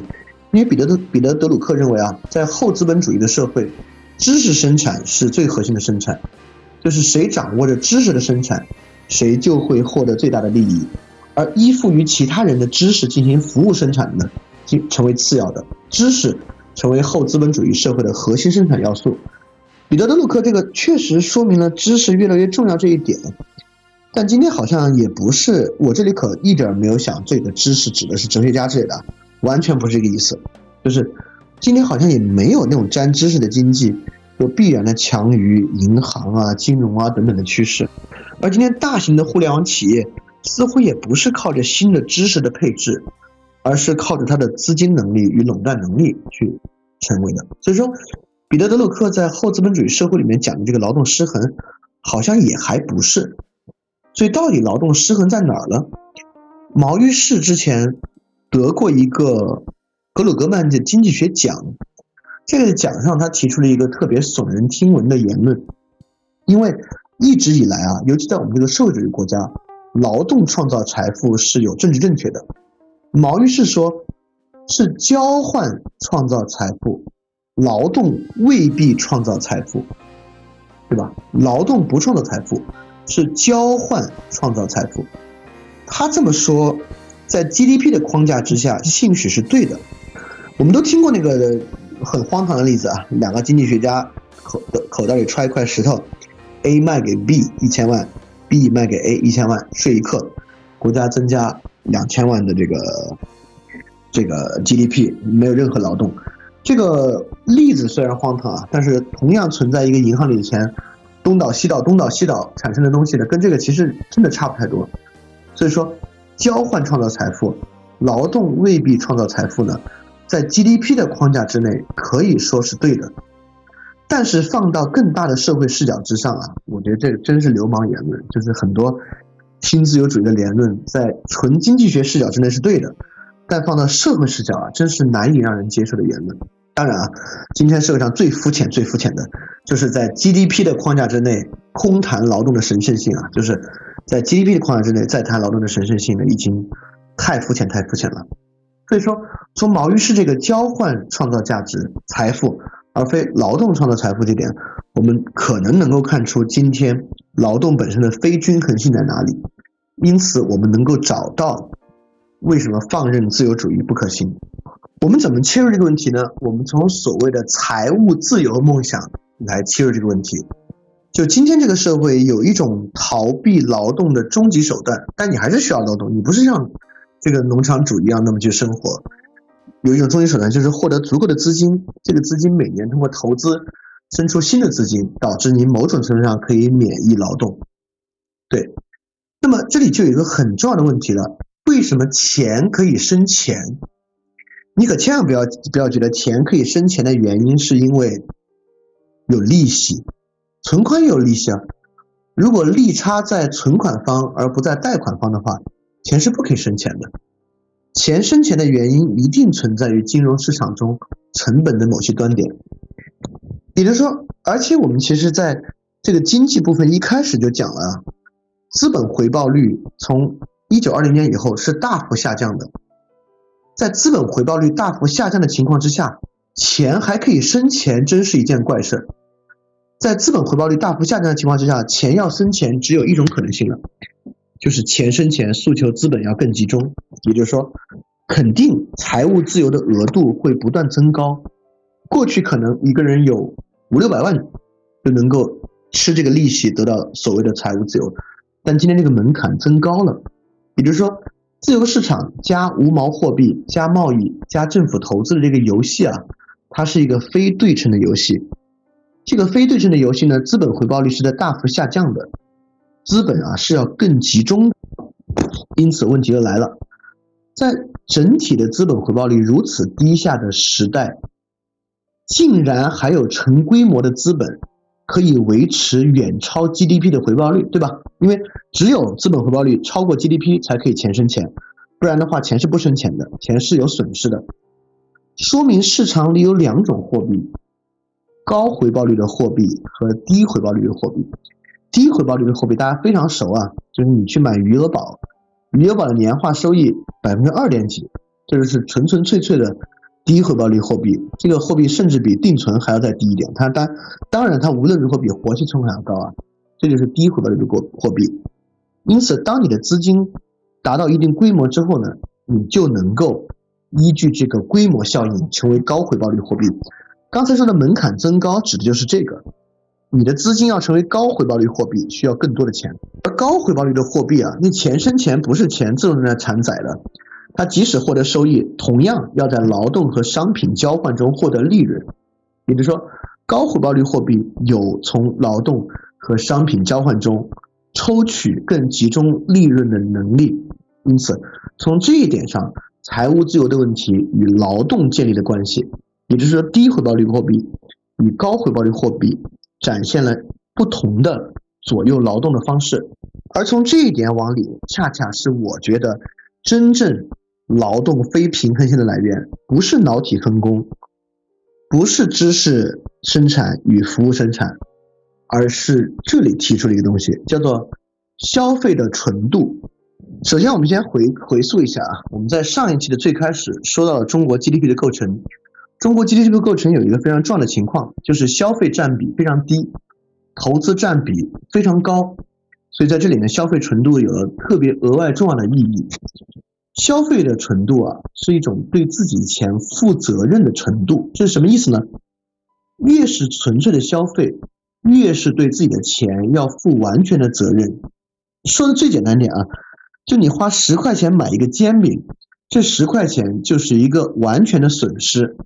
因为彼得·德彼得·德鲁克认为啊，在后资本主义的社会，知识生产是最核心的生产，就是谁掌握着知识的生产，谁就会获得最大的利益，而依附于其他人的知识进行服务生产呢，就。成为次要的知识，成为后资本主义社会的核心生产要素。彼得·德鲁克这个确实说明了知识越来越重要这一点，但今天好像也不是。我这里可一点没有想这个知识指的是哲学家之类的，完全不是这个意思。就是今天好像也没有那种沾知识的经济就必然的强于银行啊、金融啊等等的趋势。而今天大型的互联网企业似乎也不是靠着新的知识的配置，而是靠着它的资金能力与垄断能力去成为的。所以说，彼得·德鲁克在后资本主义社会里面讲的这个劳动失衡，好像也还不是。所以到底劳动失衡在哪儿呢？毛于轼之前得过一个格鲁格曼的经济学奖，这个奖上他提出了一个特别耸人听闻的言论，因为一直以来啊，尤其在我们这个社会主义国家，劳动创造财富是有政治正确的。毛于是说，是交换创造财富，劳动未必创造财富，对吧？劳动不创造财富，是交换创造财富。他这么说，在 GDP 的框架之下，兴许是对的。我们都听过那个很荒唐的例子啊，两个经济学家口的口袋里揣一块石头，A 卖给 B 一千万，B 卖给 A 一千万，税一克，国家增加两千万的这个这个 GDP，没有任何劳动。这个例子虽然荒唐啊，但是同样存在一个银行里的钱东倒西倒，东倒西倒产生的东西呢，跟这个其实真的差不太多。所以说，交换创造财富，劳动未必创造财富呢，在 GDP 的框架之内可以说是对的，但是放到更大的社会视角之上啊，我觉得这个真是流氓言论，就是很多新自由主义的言论在纯经济学视角之内是对的，但放到社会视角啊，真是难以让人接受的言论。当然啊，今天社会上最肤浅、最肤浅的，就是在 GDP 的框架之内空谈劳动的神圣性啊，就是。在 GDP 的框架之内再谈劳动的神圣性呢，已经太肤浅、太肤浅了。所以说，从毛于是这个交换创造价值、财富，而非劳动创造财富这点，我们可能能够看出今天劳动本身的非均衡性在哪里。因此，我们能够找到为什么放任自由主义不可行。我们怎么切入这个问题呢？我们从所谓的财务自由梦想来切入这个问题。就今天这个社会有一种逃避劳动的终极手段，但你还是需要劳动，你不是像这个农场主一样那么去生活。有一种终极手段就是获得足够的资金，这个资金每年通过投资生出新的资金，导致你某种程度上可以免疫劳动。对，那么这里就有一个很重要的问题了：为什么钱可以生钱？你可千万不要不要觉得钱可以生钱的原因是因为有利息。存款有利息啊，如果利差在存款方而不在贷款方的话，钱是不可以生钱的。钱生钱的原因一定存在于金融市场中成本的某些端点。比如说，而且我们其实在这个经济部分一开始就讲了，资本回报率从一九二零年以后是大幅下降的。在资本回报率大幅下降的情况之下，钱还可以生钱，真是一件怪事儿。在资本回报率大幅下降的情况之下，钱要生钱只有一种可能性了，就是钱生钱，诉求资本要更集中。也就是说，肯定财务自由的额度会不断增高。过去可能一个人有五六百万就能够吃这个利息得到所谓的财务自由，但今天这个门槛增高了。也就是说，自由市场加无毛货币加贸易加政府投资的这个游戏啊，它是一个非对称的游戏。这个非对称的游戏呢，资本回报率是在大幅下降的，资本啊是要更集中，因此问题就来了，在整体的资本回报率如此低下的时代，竟然还有成规模的资本可以维持远超 GDP 的回报率，对吧？因为只有资本回报率超过 GDP 才可以钱生钱，不然的话钱是不生钱的，钱是有损失的，说明市场里有两种货币。高回报率的货币和低回报率的货币，低回报率的货币大家非常熟啊，就是你去买余额宝，余额宝的年化收益百分之二点几，这就是纯纯粹粹的低回报率货币。这个货币甚至比定存还要再低一点，它当当然它无论如何比活期存款要高啊，这就是低回报率的货货币。因此，当你的资金达到一定规模之后呢，你就能够依据这个规模效应成为高回报率货币。刚才说的门槛增高，指的就是这个。你的资金要成为高回报率货币，需要更多的钱。而高回报率的货币啊，那钱生钱不是钱自动在承载的，它即使获得收益，同样要在劳动和商品交换中获得利润。也就是说，高回报率货币有从劳动和商品交换中抽取更集中利润的能力。因此，从这一点上，财务自由的问题与劳动建立的关系，也就是说，低回报率货币与高回报率货币展现了不同的左右劳动的方式。而从这一点往里，恰恰是我觉得真正劳动非平衡性的来源，不是脑体分工，不是知识生产与服务生产，而是这里提出了一个东西，叫做消费的纯度。首先，我们先回回溯一下啊，我们在上一期的最开始说到了中国 GDP 的构成。中国 GDP 的构成有一个非常重要的情况，就是消费占比非常低，投资占比非常高。所以在这里呢，消费纯度有了特别额外重要的意义。消费的纯度啊，是一种对自己钱负责任的程度。这是什么意思呢？越是纯粹的消费，越是对自己的钱要负完全的责任。说的最简单点啊。就你花十块钱买一个煎饼，这十块钱就是一个完全的损失。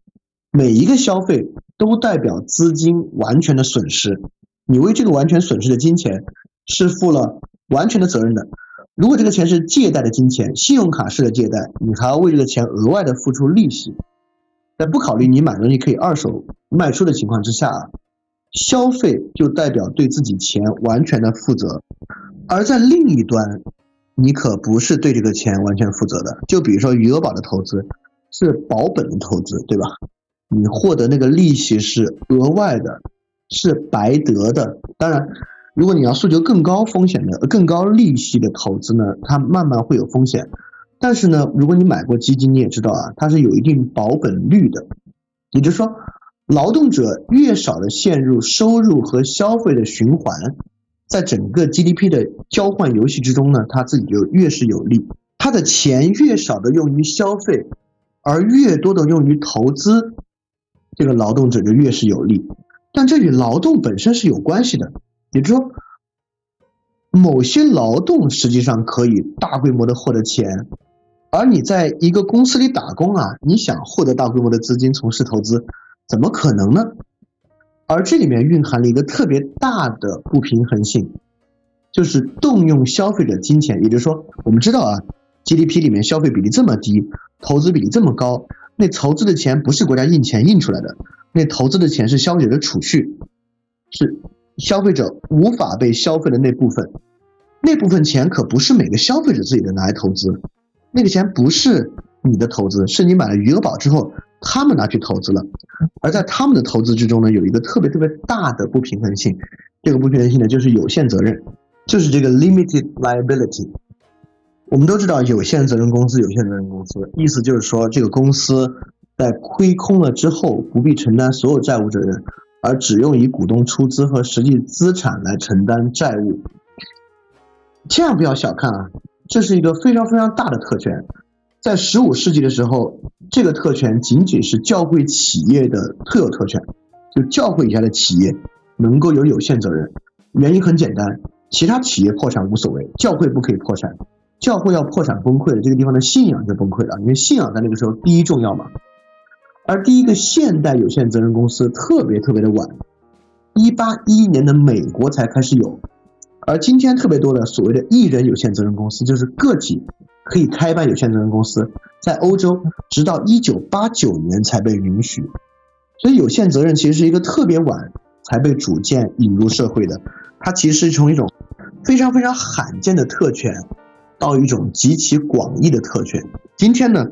每一个消费都代表资金完全的损失，你为这个完全损失的金钱是负了完全的责任的。如果这个钱是借贷的金钱，信用卡式的借贷，你还要为这个钱额外的付出利息。在不考虑你买东西可以二手卖出的情况之下，消费就代表对自己钱完全的负责。而在另一端，你可不是对这个钱完全负责的。就比如说余额宝的投资是保本的投资，对吧？你获得那个利息是额外的，是白得的。当然，如果你要诉求更高风险的、更高利息的投资呢，它慢慢会有风险。但是呢，如果你买过基金，你也知道啊，它是有一定保本率的。也就是说，劳动者越少的陷入收入和消费的循环。在整个 GDP 的交换游戏之中呢，他自己就越是有利。他的钱越少的用于消费，而越多的用于投资，这个劳动者就越是有利。但这与劳动本身是有关系的，也就是说，某些劳动实际上可以大规模的获得钱，而你在一个公司里打工啊，你想获得大规模的资金从事投资，怎么可能呢？而这里面蕴含了一个特别大的不平衡性，就是动用消费者金钱，也就是说，我们知道啊，GDP 里面消费比例这么低，投资比例这么高，那投资的钱不是国家印钱印出来的，那投资的钱是消费者的储蓄，是消费者无法被消费的那部分，那部分钱可不是每个消费者自己的拿来投资，那个钱不是你的投资，是你买了余额宝之后。他们拿去投资了，而在他们的投资之中呢，有一个特别特别大的不平衡性。这个不平衡性呢，就是有限责任，就是这个 limited liability。我们都知道，有限责任公司，有限责任公司，意思就是说，这个公司在亏空了之后，不必承担所有债务责任，而只用以股东出资和实际资产来承担债务。千万不要小看啊，这是一个非常非常大的特权。在十五世纪的时候，这个特权仅仅是教会企业的特有特权，就教会以下的企业能够有有限责任。原因很简单，其他企业破产无所谓，教会不可以破产。教会要破产崩溃了，这个地方的信仰就崩溃了，因为信仰在那个时候第一重要嘛。而第一个现代有限责任公司特别特别的晚，一八一一年的美国才开始有，而今天特别多的所谓的艺人有限责任公司就是个体。可以开办有限责任公司，在欧洲直到一九八九年才被允许，所以有限责任其实是一个特别晚才被逐渐引入社会的。它其实是从一种非常非常罕见的特权，到一种极其广义的特权。今天呢，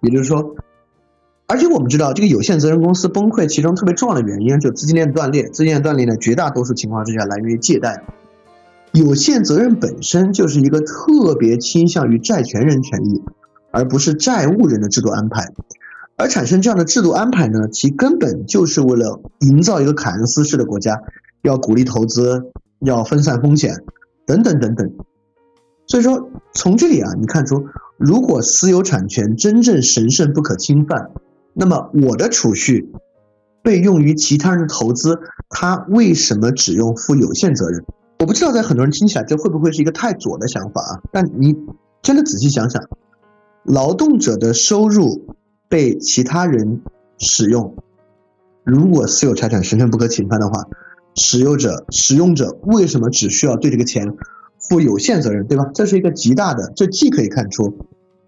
也就是说，而且我们知道这个有限责任公司崩溃，其中特别重要的原因就是资金链断裂。资金链断裂呢，绝大多数情况之下来源于借贷。有限责任本身就是一个特别倾向于债权人权益，而不是债务人的制度安排。而产生这样的制度安排呢，其根本就是为了营造一个凯恩斯式的国家，要鼓励投资，要分散风险，等等等等。所以说，从这里啊，你看出，如果私有产权真正神圣不可侵犯，那么我的储蓄被用于其他人的投资，他为什么只用负有限责任？我不知道在很多人听起来这会不会是一个太左的想法啊？但你真的仔细想想，劳动者的收入被其他人使用，如果私有财产神圣不可侵犯的话，使用者使用者为什么只需要对这个钱负有限责任，对吧？这是一个极大的，这既可以看出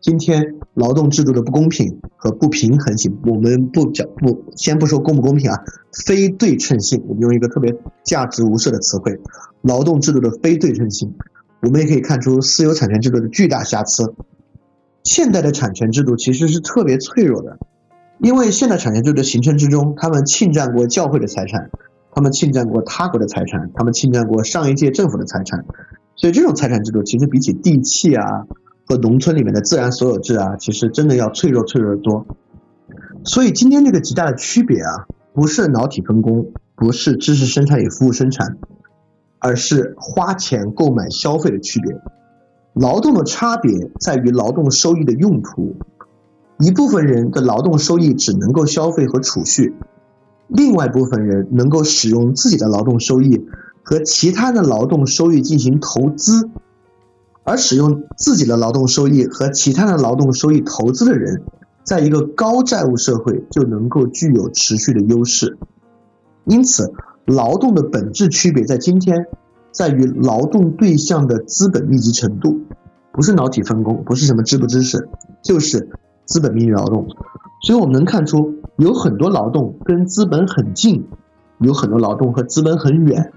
今天劳动制度的不公平和不平衡性。我们不讲不，先不说公不公平啊，非对称性，我们用一个特别价值无涉的词汇，劳动制度的非对称性。我们也可以看出私有产权制度的巨大瑕疵。现代的产权制度其实是特别脆弱的，因为现代产权制度的形成之中，他们侵占过教会的财产，他们侵占过他国的财产，他们侵占过上一届政府的财产，所以这种财产制度其实比起地契啊和农村里面的自然所有制啊，其实真的要脆弱脆弱的多。所以今天这个极大的区别啊，不是脑体分工，不是知识生产与服务生产。而是花钱购买消费的区别，劳动的差别在于劳动收益的用途。一部分人的劳动收益只能够消费和储蓄，另外一部分人能够使用自己的劳动收益和其他的劳动收益进行投资。而使用自己的劳动收益和其他的劳动收益投资的人，在一个高债务社会就能够具有持续的优势。因此。劳动的本质区别在今天，在于劳动对象的资本密集程度，不是脑体分工，不是什么知不知识，就是资本密集劳动。所以我们能看出，有很多劳动跟资本很近，有很多劳动和资本很远。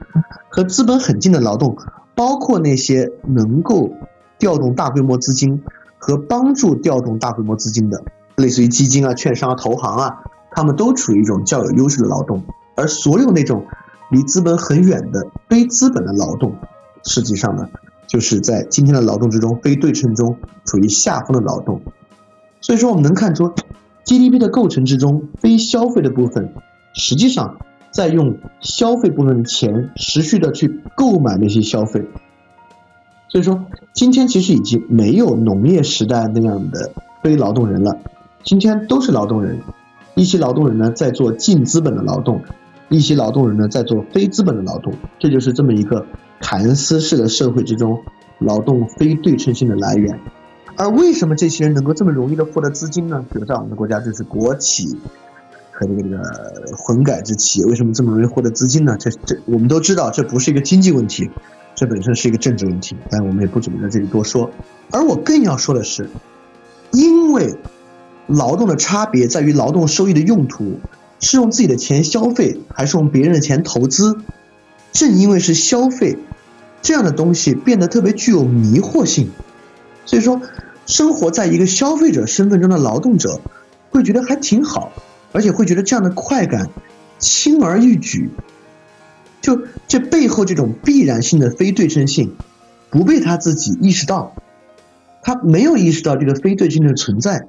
和资本很近的劳动，包括那些能够调动大规模资金和帮助调动大规模资金的，类似于基金啊、券商啊、投行啊，他们都处于一种较有优势的劳动。而所有那种离资本很远的非资本的劳动，实际上呢，就是在今天的劳动之中非对称中处于下风的劳动。所以说，我们能看出 GDP 的构成之中，非消费的部分实际上在用消费部分的钱持续的去购买那些消费。所以说，今天其实已经没有农业时代那样的非劳动人了，今天都是劳动人。一些劳动人呢在做净资本的劳动。一些劳动人呢，在做非资本的劳动，这就是这么一个凯恩斯式的社会之中，劳动非对称性的来源。而为什么这些人能够这么容易的获得资金呢？比如在我们的国家，就是国企和这个这个混改制企业，为什么这么容易获得资金呢？这这我们都知道，这不是一个经济问题，这本身是一个政治问题，但我们也不准备在这里多说。而我更要说的是，因为劳动的差别在于劳动收益的用途。是用自己的钱消费，还是用别人的钱投资？正因为是消费，这样的东西变得特别具有迷惑性。所以说，生活在一个消费者身份中的劳动者，会觉得还挺好，而且会觉得这样的快感轻而易举。就这背后这种必然性的非对称性，不被他自己意识到，他没有意识到这个非对称的存在。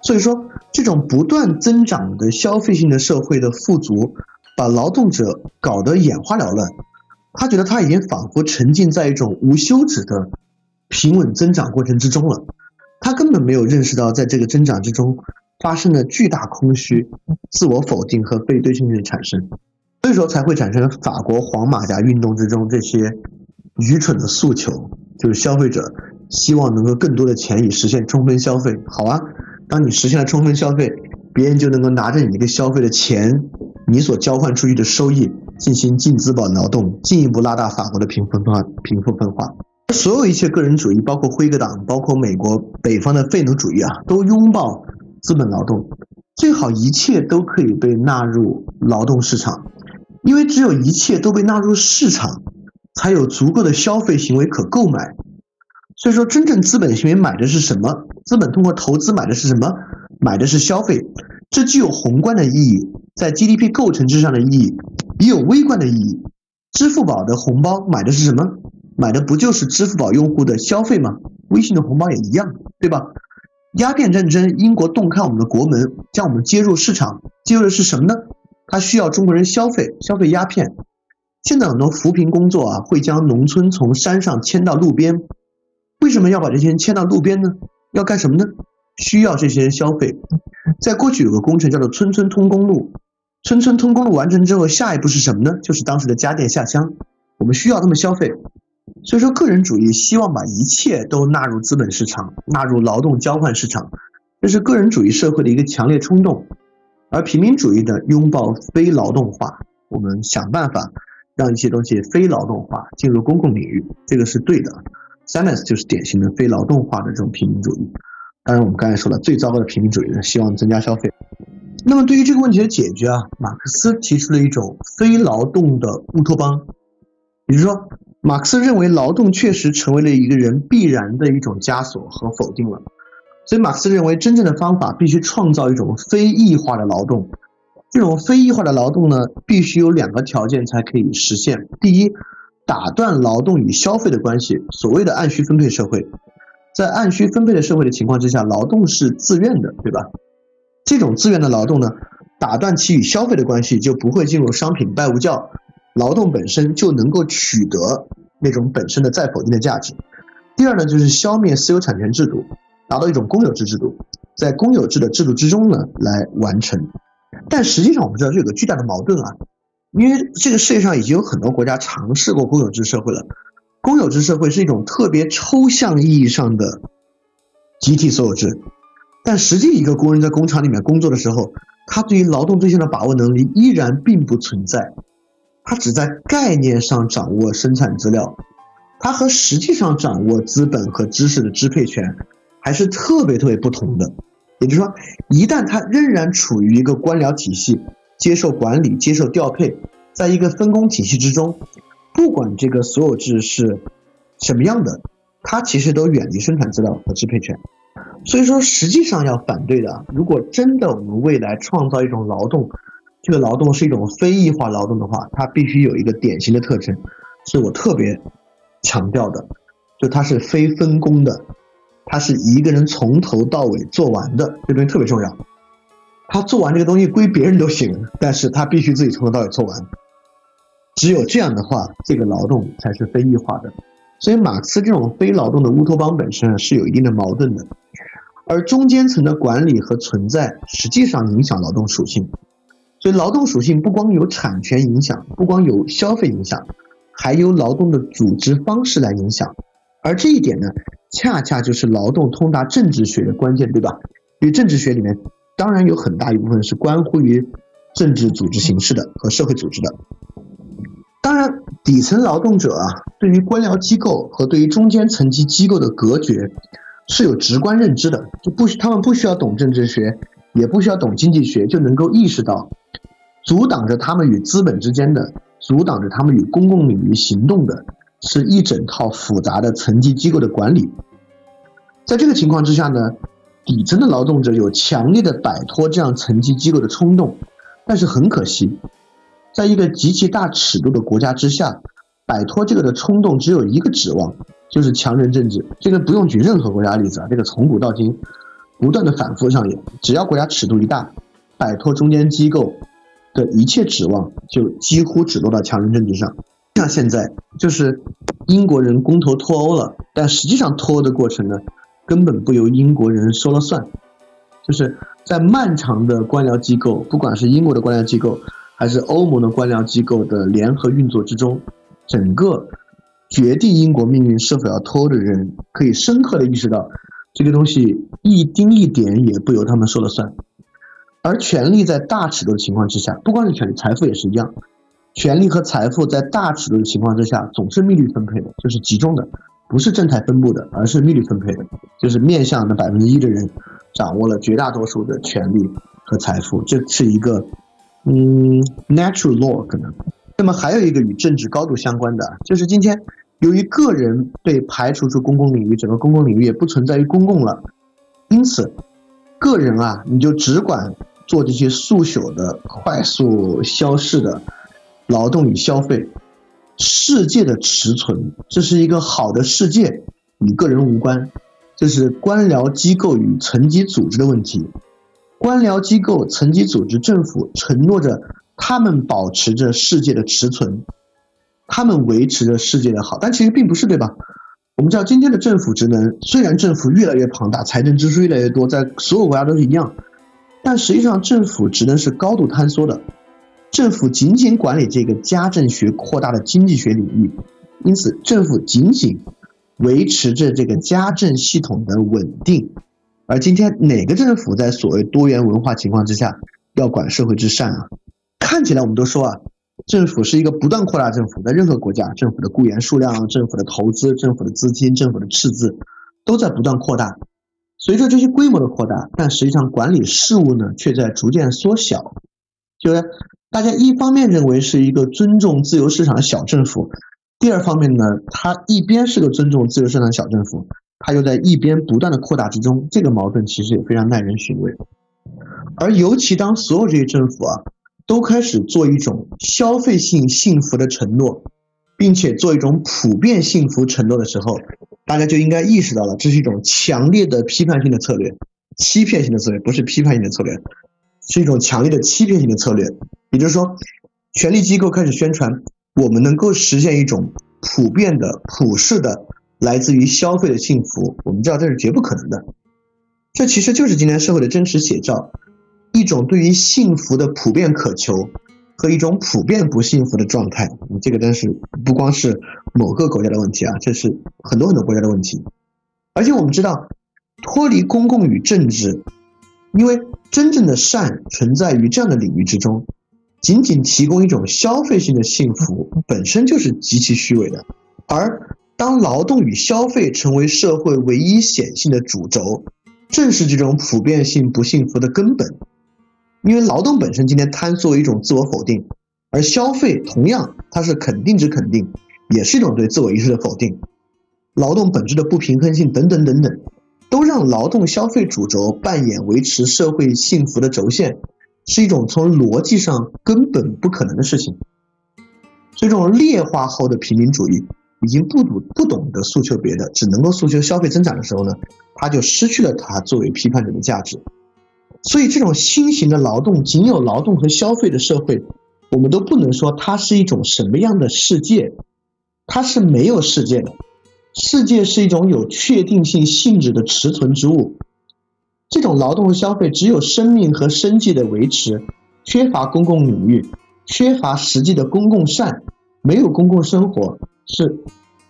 所以说，这种不断增长的消费性的社会的富足，把劳动者搞得眼花缭乱。他觉得他已经仿佛沉浸在一种无休止的平稳增长过程之中了。他根本没有认识到，在这个增长之中发生了巨大空虚、自我否定和被对称性的产生。所以说，才会产生法国黄马甲运动之中这些愚蠢的诉求，就是消费者希望能够更多的钱以实现充分消费。好啊。当你实现了充分消费，别人就能够拿着你这个消费的钱，你所交换出去的收益进行净资本劳动，进一步拉大法国的贫富分化。贫富分化，所有一切个人主义，包括辉格党，包括美国北方的废奴主义啊，都拥抱资本劳动，最好一切都可以被纳入劳动市场，因为只有一切都被纳入市场，才有足够的消费行为可购买。所以说，真正资本行为买的是什么？资本通过投资买的是什么？买的是消费。这具有宏观的意义，在 GDP 构成之上的意义，也有微观的意义。支付宝的红包买的是什么？买的不就是支付宝用户的消费吗？微信的红包也一样，对吧？鸦片战争，英国洞开我们的国门，将我们接入市场，接入的是什么呢？它需要中国人消费，消费鸦片。现在很多扶贫工作啊，会将农村从山上迁到路边。为什么要把这些人迁到路边呢？要干什么呢？需要这些人消费。在过去有个工程叫做“村村通公路”，村村通公路完成之后，下一步是什么呢？就是当时的家电下乡。我们需要他们消费，所以说个人主义希望把一切都纳入资本市场，纳入劳动交换市场，这是个人主义社会的一个强烈冲动。而平民主义的拥抱非劳动化，我们想办法让一些东西非劳动化进入公共领域，这个是对的。s a m u s 就是典型的非劳动化的这种平民主义。当然，我们刚才说了，最糟糕的平民主义呢，希望增加消费。那么，对于这个问题的解决啊，马克思提出了一种非劳动的乌托邦。也就是说，马克思认为劳动确实成为了一个人必然的一种枷锁和否定了。所以，马克思认为真正的方法必须创造一种非异化的劳动。这种非异化的劳动呢，必须有两个条件才可以实现：第一，打断劳动与消费的关系，所谓的按需分配社会。在按需分配的社会的情况之下，劳动是自愿的，对吧？这种自愿的劳动呢，打断其与消费的关系，就不会进入商品拜物教，劳动本身就能够取得那种本身的再否定的价值。第二呢，就是消灭私有产权制度，达到一种公有制制度，在公有制的制度之中呢来完成。但实际上我们知道这有个巨大的矛盾啊，因为这个世界上已经有很多国家尝试过公有制社会了。公有制社会是一种特别抽象意义上的集体所有制，但实际一个工人在工厂里面工作的时候，他对于劳动对象的把握能力依然并不存在，他只在概念上掌握生产资料，他和实际上掌握资本和知识的支配权还是特别特别不同的。也就是说，一旦他仍然处于一个官僚体系，接受管理、接受调配，在一个分工体系之中。不管这个所有制是什么样的，它其实都远离生产资料和支配权。所以说，实际上要反对的，如果真的我们未来创造一种劳动，这个劳动是一种非异化劳动的话，它必须有一个典型的特征，是我特别强调的，就它是非分工的，它是一个人从头到尾做完的，这东西特别重要。他做完这个东西归别人都行，但是他必须自己从头到尾做完。只有这样的话，这个劳动才是非异化的。所以，马克思这种非劳动的乌托邦本身是有一定的矛盾的。而中间层的管理和存在，实际上影响劳动属性。所以，劳动属性不光有产权影响，不光有消费影响，还有劳动的组织方式来影响。而这一点呢，恰恰就是劳动通达政治学的关键，对吧？因为政治学里面当然有很大一部分是关乎于政治组织形式的和社会组织的。当然，底层劳动者啊，对于官僚机构和对于中间层级机构的隔绝是有直观认知的，就不需他们不需要懂政治学，也不需要懂经济学，就能够意识到，阻挡着他们与资本之间的，阻挡着他们与公共领域行动的，是一整套复杂的层级机构的管理。在这个情况之下呢，底层的劳动者有强烈的摆脱这样层级机构的冲动，但是很可惜。在一个极其大尺度的国家之下，摆脱这个的冲动只有一个指望，就是强人政治。这个不用举任何国家例子啊，这个从古到今不断的反复上演。只要国家尺度一大，摆脱中间机构的一切指望，就几乎只落到强人政治上。像现在就是英国人公投脱欧了，但实际上脱欧的过程呢，根本不由英国人说了算，就是在漫长的官僚机构，不管是英国的官僚机构。还是欧盟的官僚机构的联合运作之中，整个决定英国命运是否要脱欧的人，可以深刻的意识到，这个东西一丁一点也不由他们说了算。而权力在大尺度的情况之下，不光是权力，财富也是一样，权力和财富在大尺度的情况之下，总是密律分配的，就是集中的，不是正态分布的，而是密律分配的，就是面向的百分之一的人，掌握了绝大多数的权利和财富，这是一个。嗯，natural law 可能。那么还有一个与政治高度相关的，就是今天由于个人被排除出公共领域，整个公共领域也不存在于公共了，因此个人啊，你就只管做这些速朽的、快速消逝的劳动与消费。世界的持存，这是一个好的世界，与个人无关，这是官僚机构与层级组织的问题。官僚机构、层级组织、政府承诺着，他们保持着世界的持存，他们维持着世界的好，但其实并不是，对吧？我们知道，今天的政府职能虽然政府越来越庞大，财政支出越来越多，在所有国家都是一样，但实际上政府职能是高度坍缩的。政府仅仅管理这个家政学扩大的经济学领域，因此政府仅仅维持着这个家政系统的稳定。而今天哪个政府在所谓多元文化情况之下要管社会之善啊？看起来我们都说啊，政府是一个不断扩大政府，在任何国家，政府的雇员数量、政府的投资、政府的资金、政府的赤字都在不断扩大。随着这些规模的扩大，但实际上管理事务呢，却在逐渐缩小。就是大家一方面认为是一个尊重自由市场的小政府，第二方面呢，它一边是个尊重自由市场的小政府，它又在一边不断的扩大之中，这个矛盾其实也非常耐人寻味。而尤其当所有这些政府啊，都开始做一种消费性幸福的承诺，并且做一种普遍幸福承诺的时候，大家就应该意识到了，这是一种强烈的批判性的策略，欺骗性的策略，不是批判性的策略，是一种强烈的欺骗性的策略。也就是说，权力机构开始宣传，我们能够实现一种普遍的、普世的来自于消费的幸福，我们知道这是绝不可能的。这其实就是今天社会的真实写照，一种对于幸福的普遍渴求和一种普遍不幸福的状态。这个真是不光是某个国家的问题啊，这是很多很多国家的问题。而且我们知道，脱离公共与政治，因为真正的善存在于这样的领域之中，仅仅提供一种消费性的幸福本身就是极其虚伪的。而当劳动与消费成为社会唯一显性的主轴，正是这种普遍性不幸福的根本，因为劳动本身今天贪作为一种自我否定，而消费同样它是肯定之肯定，也是一种对自我意识的否定。劳动本质的不平衡性等等等等，都让劳动消费主轴扮演维持社会幸福的轴线，是一种从逻辑上根本不可能的事情。所以，这种劣化后的平民主义。已经不懂不懂得诉求别的，只能够诉求消费增长的时候呢，他就失去了他作为批判者的价值。所以，这种新型的劳动，仅有劳动和消费的社会，我们都不能说它是一种什么样的世界，它是没有世界的。世界是一种有确定性性质的持存之物。这种劳动和消费只有生命和生计的维持，缺乏公共领域，缺乏实际的公共善，没有公共生活。是，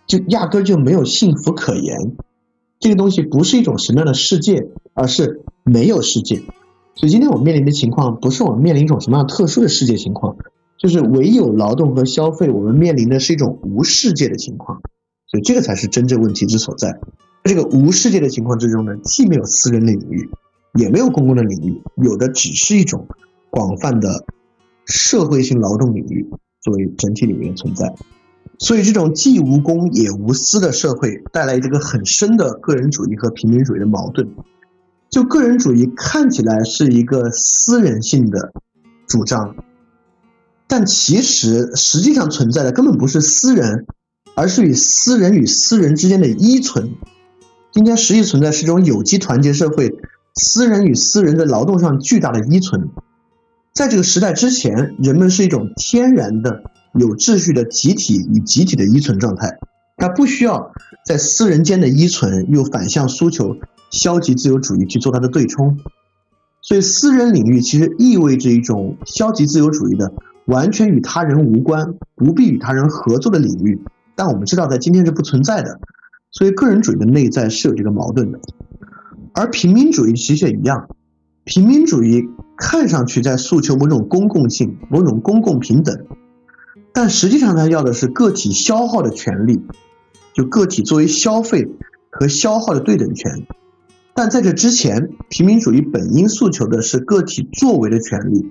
就压根就没有幸福可言。这个东西不是一种什么样的世界，而是没有世界。所以今天我们面临的情况，不是我们面临一种什么样特殊的世界情况，就是唯有劳动和消费，我们面临的是一种无世界的情况。所以这个才是真正问题之所在。这个无世界的情况之中呢，既没有私人的领域，也没有公共的领域，有的只是一种广泛的社会性劳动领域作为整体领域的存在。所以，这种既无公也无私的社会，带来这个很深的个人主义和平民主义的矛盾。就个人主义看起来是一个私人性的主张，但其实实际上存在的根本不是私人，而是与私人与私人之间的依存。今天实际存在是一种有机团结社会，私人与私人在劳动上巨大的依存。在这个时代之前，人们是一种天然的。有秩序的集体与集体的依存状态，它不需要在私人间的依存又反向诉求消极自由主义去做它的对冲，所以私人领域其实意味着一种消极自由主义的完全与他人无关、不必与他人合作的领域。但我们知道，在今天是不存在的，所以个人主义的内在是有这个矛盾的。而平民主义其实也一样，平民主义看上去在诉求某种公共性、某种公共平等。但实际上，他要的是个体消耗的权利，就个体作为消费和消耗的对等权。但在这之前，平民主义本应诉求的是个体作为的权利，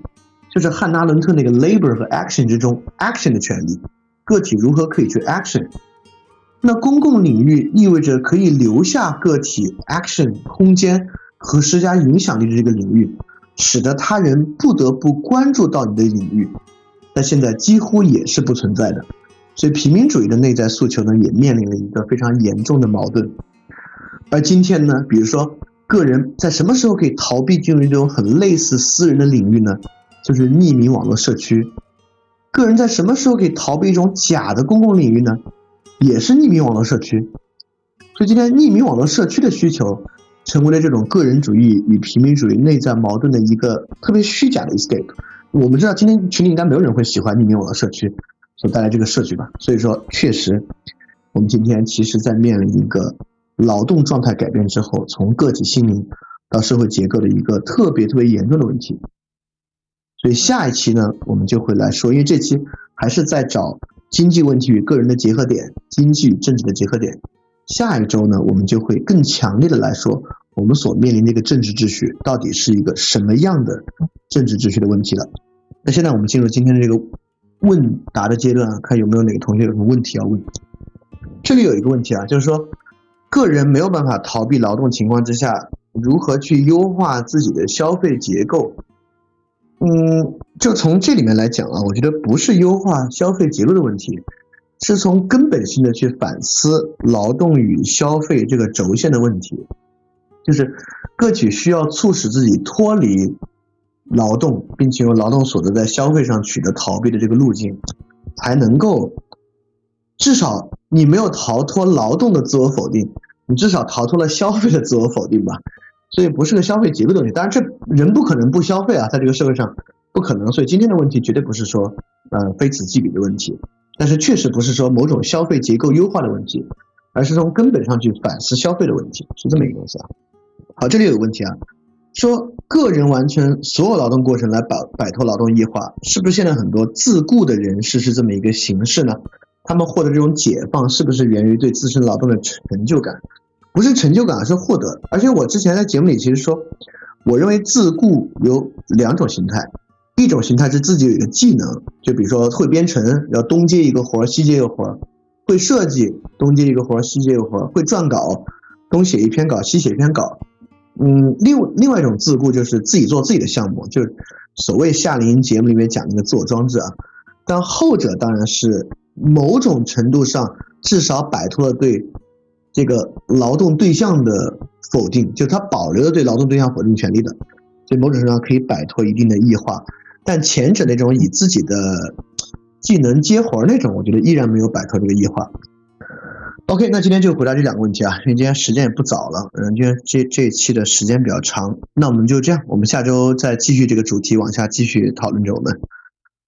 就是汉娜·伦特那个 labor 和 action 之中 action 的权利，个体如何可以去 action。那公共领域意味着可以留下个体 action 空间和施加影响力的这个领域，使得他人不得不关注到你的领域。那现在几乎也是不存在的，所以平民主义的内在诉求呢，也面临了一个非常严重的矛盾。而今天呢，比如说个人在什么时候可以逃避进入这种很类似私人的领域呢？就是匿名网络社区。个人在什么时候可以逃避一种假的公共领域呢？也是匿名网络社区。所以今天匿名网络社区的需求，成为了这种个人主义与平民主义内在矛盾的一个特别虚假的 escape。我们知道今天群里应该没有人会喜欢匿名网络社区所带来这个设计吧，所以说确实，我们今天其实在面临一个劳动状态改变之后，从个体心灵到社会结构的一个特别特别严重的问题。所以下一期呢，我们就会来说，因为这期还是在找经济问题与个人的结合点，经济与政治的结合点。下一周呢，我们就会更强烈的来说，我们所面临的一个政治秩序到底是一个什么样的政治秩序的问题了。那现在我们进入今天的这个问答的阶段，看有没有哪个同学有什么问题要问。这里有一个问题啊，就是说，个人没有办法逃避劳动情况之下，如何去优化自己的消费结构？嗯，就从这里面来讲啊，我觉得不是优化消费结构的问题，是从根本性的去反思劳动与消费这个轴线的问题，就是个体需要促使自己脱离劳动，并且用劳动所得在消费上取得逃避的这个路径，才能够至少你没有逃脱劳动的自我否定，你至少逃脱了消费的自我否定吧。所以不是个消费结构的问题，当然这人不可能不消费啊，在这个社会上不可能，所以今天的问题绝对不是说，呃，非此即彼的问题，但是确实不是说某种消费结构优化的问题，而是从根本上去反思消费的问题，是这么一个东西啊。好，这里有个问题啊，说个人完成所有劳动过程来摆摆脱劳动异化，是不是现在很多自雇的人士是这么一个形式呢？他们获得这种解放，是不是源于对自身劳动的成就感？不是成就感，而是获得。而且我之前在节目里其实说，我认为自雇有两种形态，一种形态是自己有一个技能，就比如说会编程，要东接一个活儿西接一个活儿，会设计东接一个活儿西接一个活儿，会撰稿，东写一篇稿西写一篇稿。嗯，另另外一种自雇就是自己做自己的项目，就是所谓夏令营节目里面讲那个自我装置啊。但后者当然是某种程度上至少摆脱了对。这个劳动对象的否定，就他保留了对劳动对象否定权利的，所以某种程度上可以摆脱一定的异化。但前者那种以自己的技能接活那种，我觉得依然没有摆脱这个异化。OK，那今天就回答这两个问题啊，因为今天时间也不早了，嗯，今天这这一期的时间比较长，那我们就这样，我们下周再继续这个主题往下继续讨论着我们。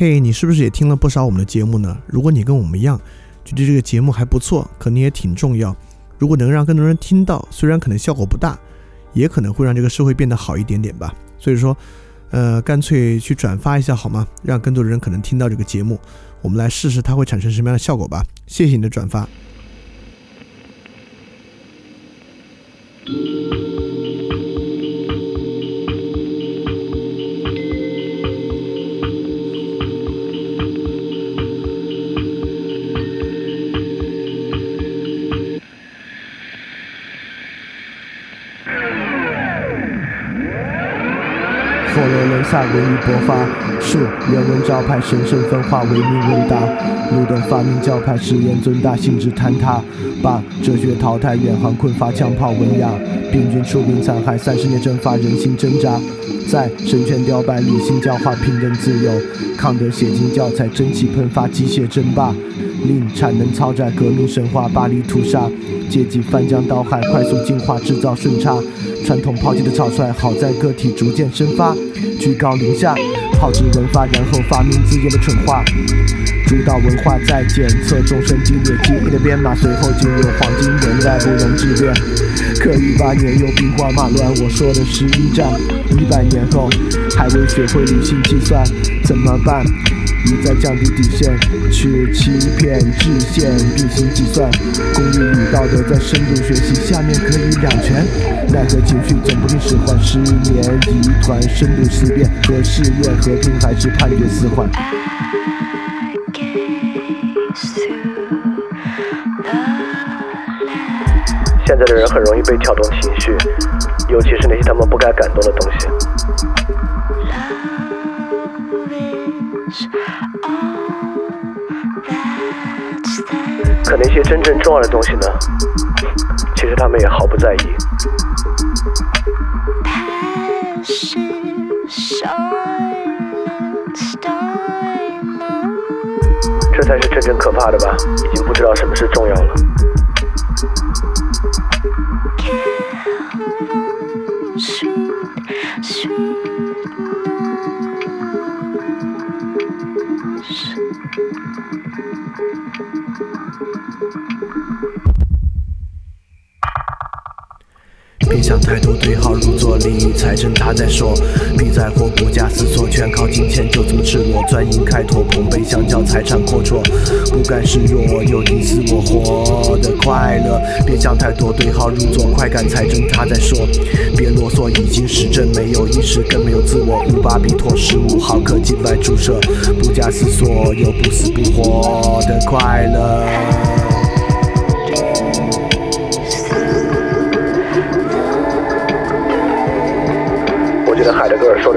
嘿，你是不是也听了不少我们的节目呢？如果你跟我们一样，觉得这个节目还不错，可能也挺重要。如果能让更多人听到，虽然可能效果不大，也可能会让这个社会变得好一点点吧。所以说，呃，干脆去转发一下好吗？让更多的人可能听到这个节目，我们来试试它会产生什么样的效果吧。谢谢你的转发。萨文艺勃发，树人文招牌，神圣分化，唯命问答。路灯发明教派，实验尊大，性质坍塌。把哲学淘汰，远航困乏，枪炮文雅。病菌出兵残害，三十年蒸发，人心挣扎。在神权雕败，理性教化，平等自由。康德写进教材，蒸汽喷发，机械争霸。令产能超载，革命神话，巴黎屠杀。阶级翻江倒海，快速进化，制造顺差。传统抛弃的草率，好在个体逐渐生发。居高临下，炮制文化，然后发明自己的蠢话。主导文化在检测众生激烈记忆的编码，随后进入黄金年代，不容置辩。可一八年又兵荒马乱，我说的是一战。一百年后还未学会理性计算，怎么办？一再降低底线，去欺骗制限，并行计算。公益与道德在深度学习，下面可以两全。奈何情绪总不听使唤，十年一团深度思辨，和誓愿和平还是判决死缓？
现在的人很容易被挑动情绪，尤其是那些他们不该感动的东西。可那些真正重要的东西呢？其实他们也毫不在意。这才是真正可怕的吧？已经不知道什么是重要了。
想太多，对号入座，利益财政他在说，别在乎不假思索，全靠金钱就这么赤裸，专营开拓，捧杯相较，财产阔绰，不甘示弱，有你死我活得快乐。别想太多，对号入座，快感财政他在说，别啰嗦，已经实证，没有意识，更没有自我。五巴比妥十五毫克静脉注射，不假思索，有不死不活的快乐。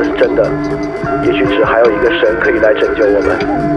是真的，也许只还有一个神可以来拯救我们。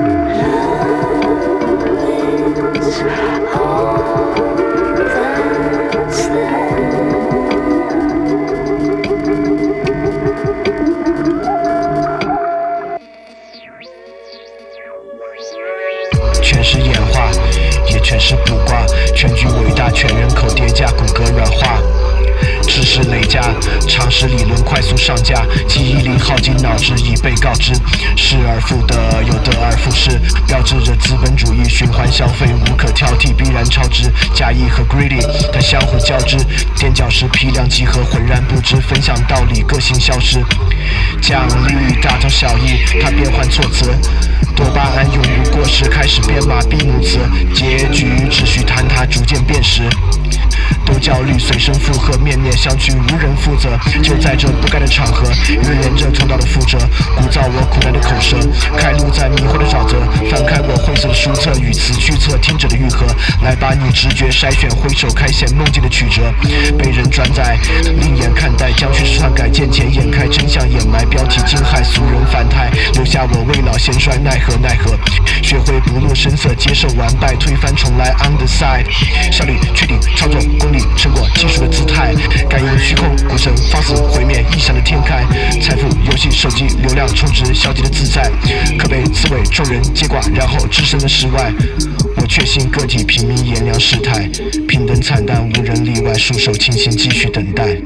常识理论快速上架，记忆力耗尽，脑汁已被告知，失而复得，又得而复失，标志着资本主义循环消费无可挑剔，必然超值。假意和 greedy 它相互交织，垫脚石批量集合，浑然不知，分享道理，个性消失。奖励大同小异，它变换措辞，多巴胺永不过时，开始编码闭幕词，结局只需坍塌，逐渐变实。都焦虑，随声附和，面面相觑，无人负责。就在这不该的场合，预言着通道的覆辙，鼓噪我苦难的口舌，开路在迷惑的沼泽。翻开我晦涩的书册，语词句册听者的愈合，来把你直觉筛选，挥手开显梦境的曲折。被人转载，另眼看待，将叙事篡改，见钱眼开，真相掩埋，标题惊骇，俗人反态，留下我未老先衰，奈何奈何。学会不露声色，接受完败，推翻重来，on the side，效率确定，操作功力，成果技术的姿态，感应虚空，古神放肆毁灭，异想的天开，财富游戏手机流量充值，消极的自在，可被刺猬众人接管，然后置身的世外。我确信个体平民炎凉世态，平等惨淡，无人例外，束手清心，继续等待。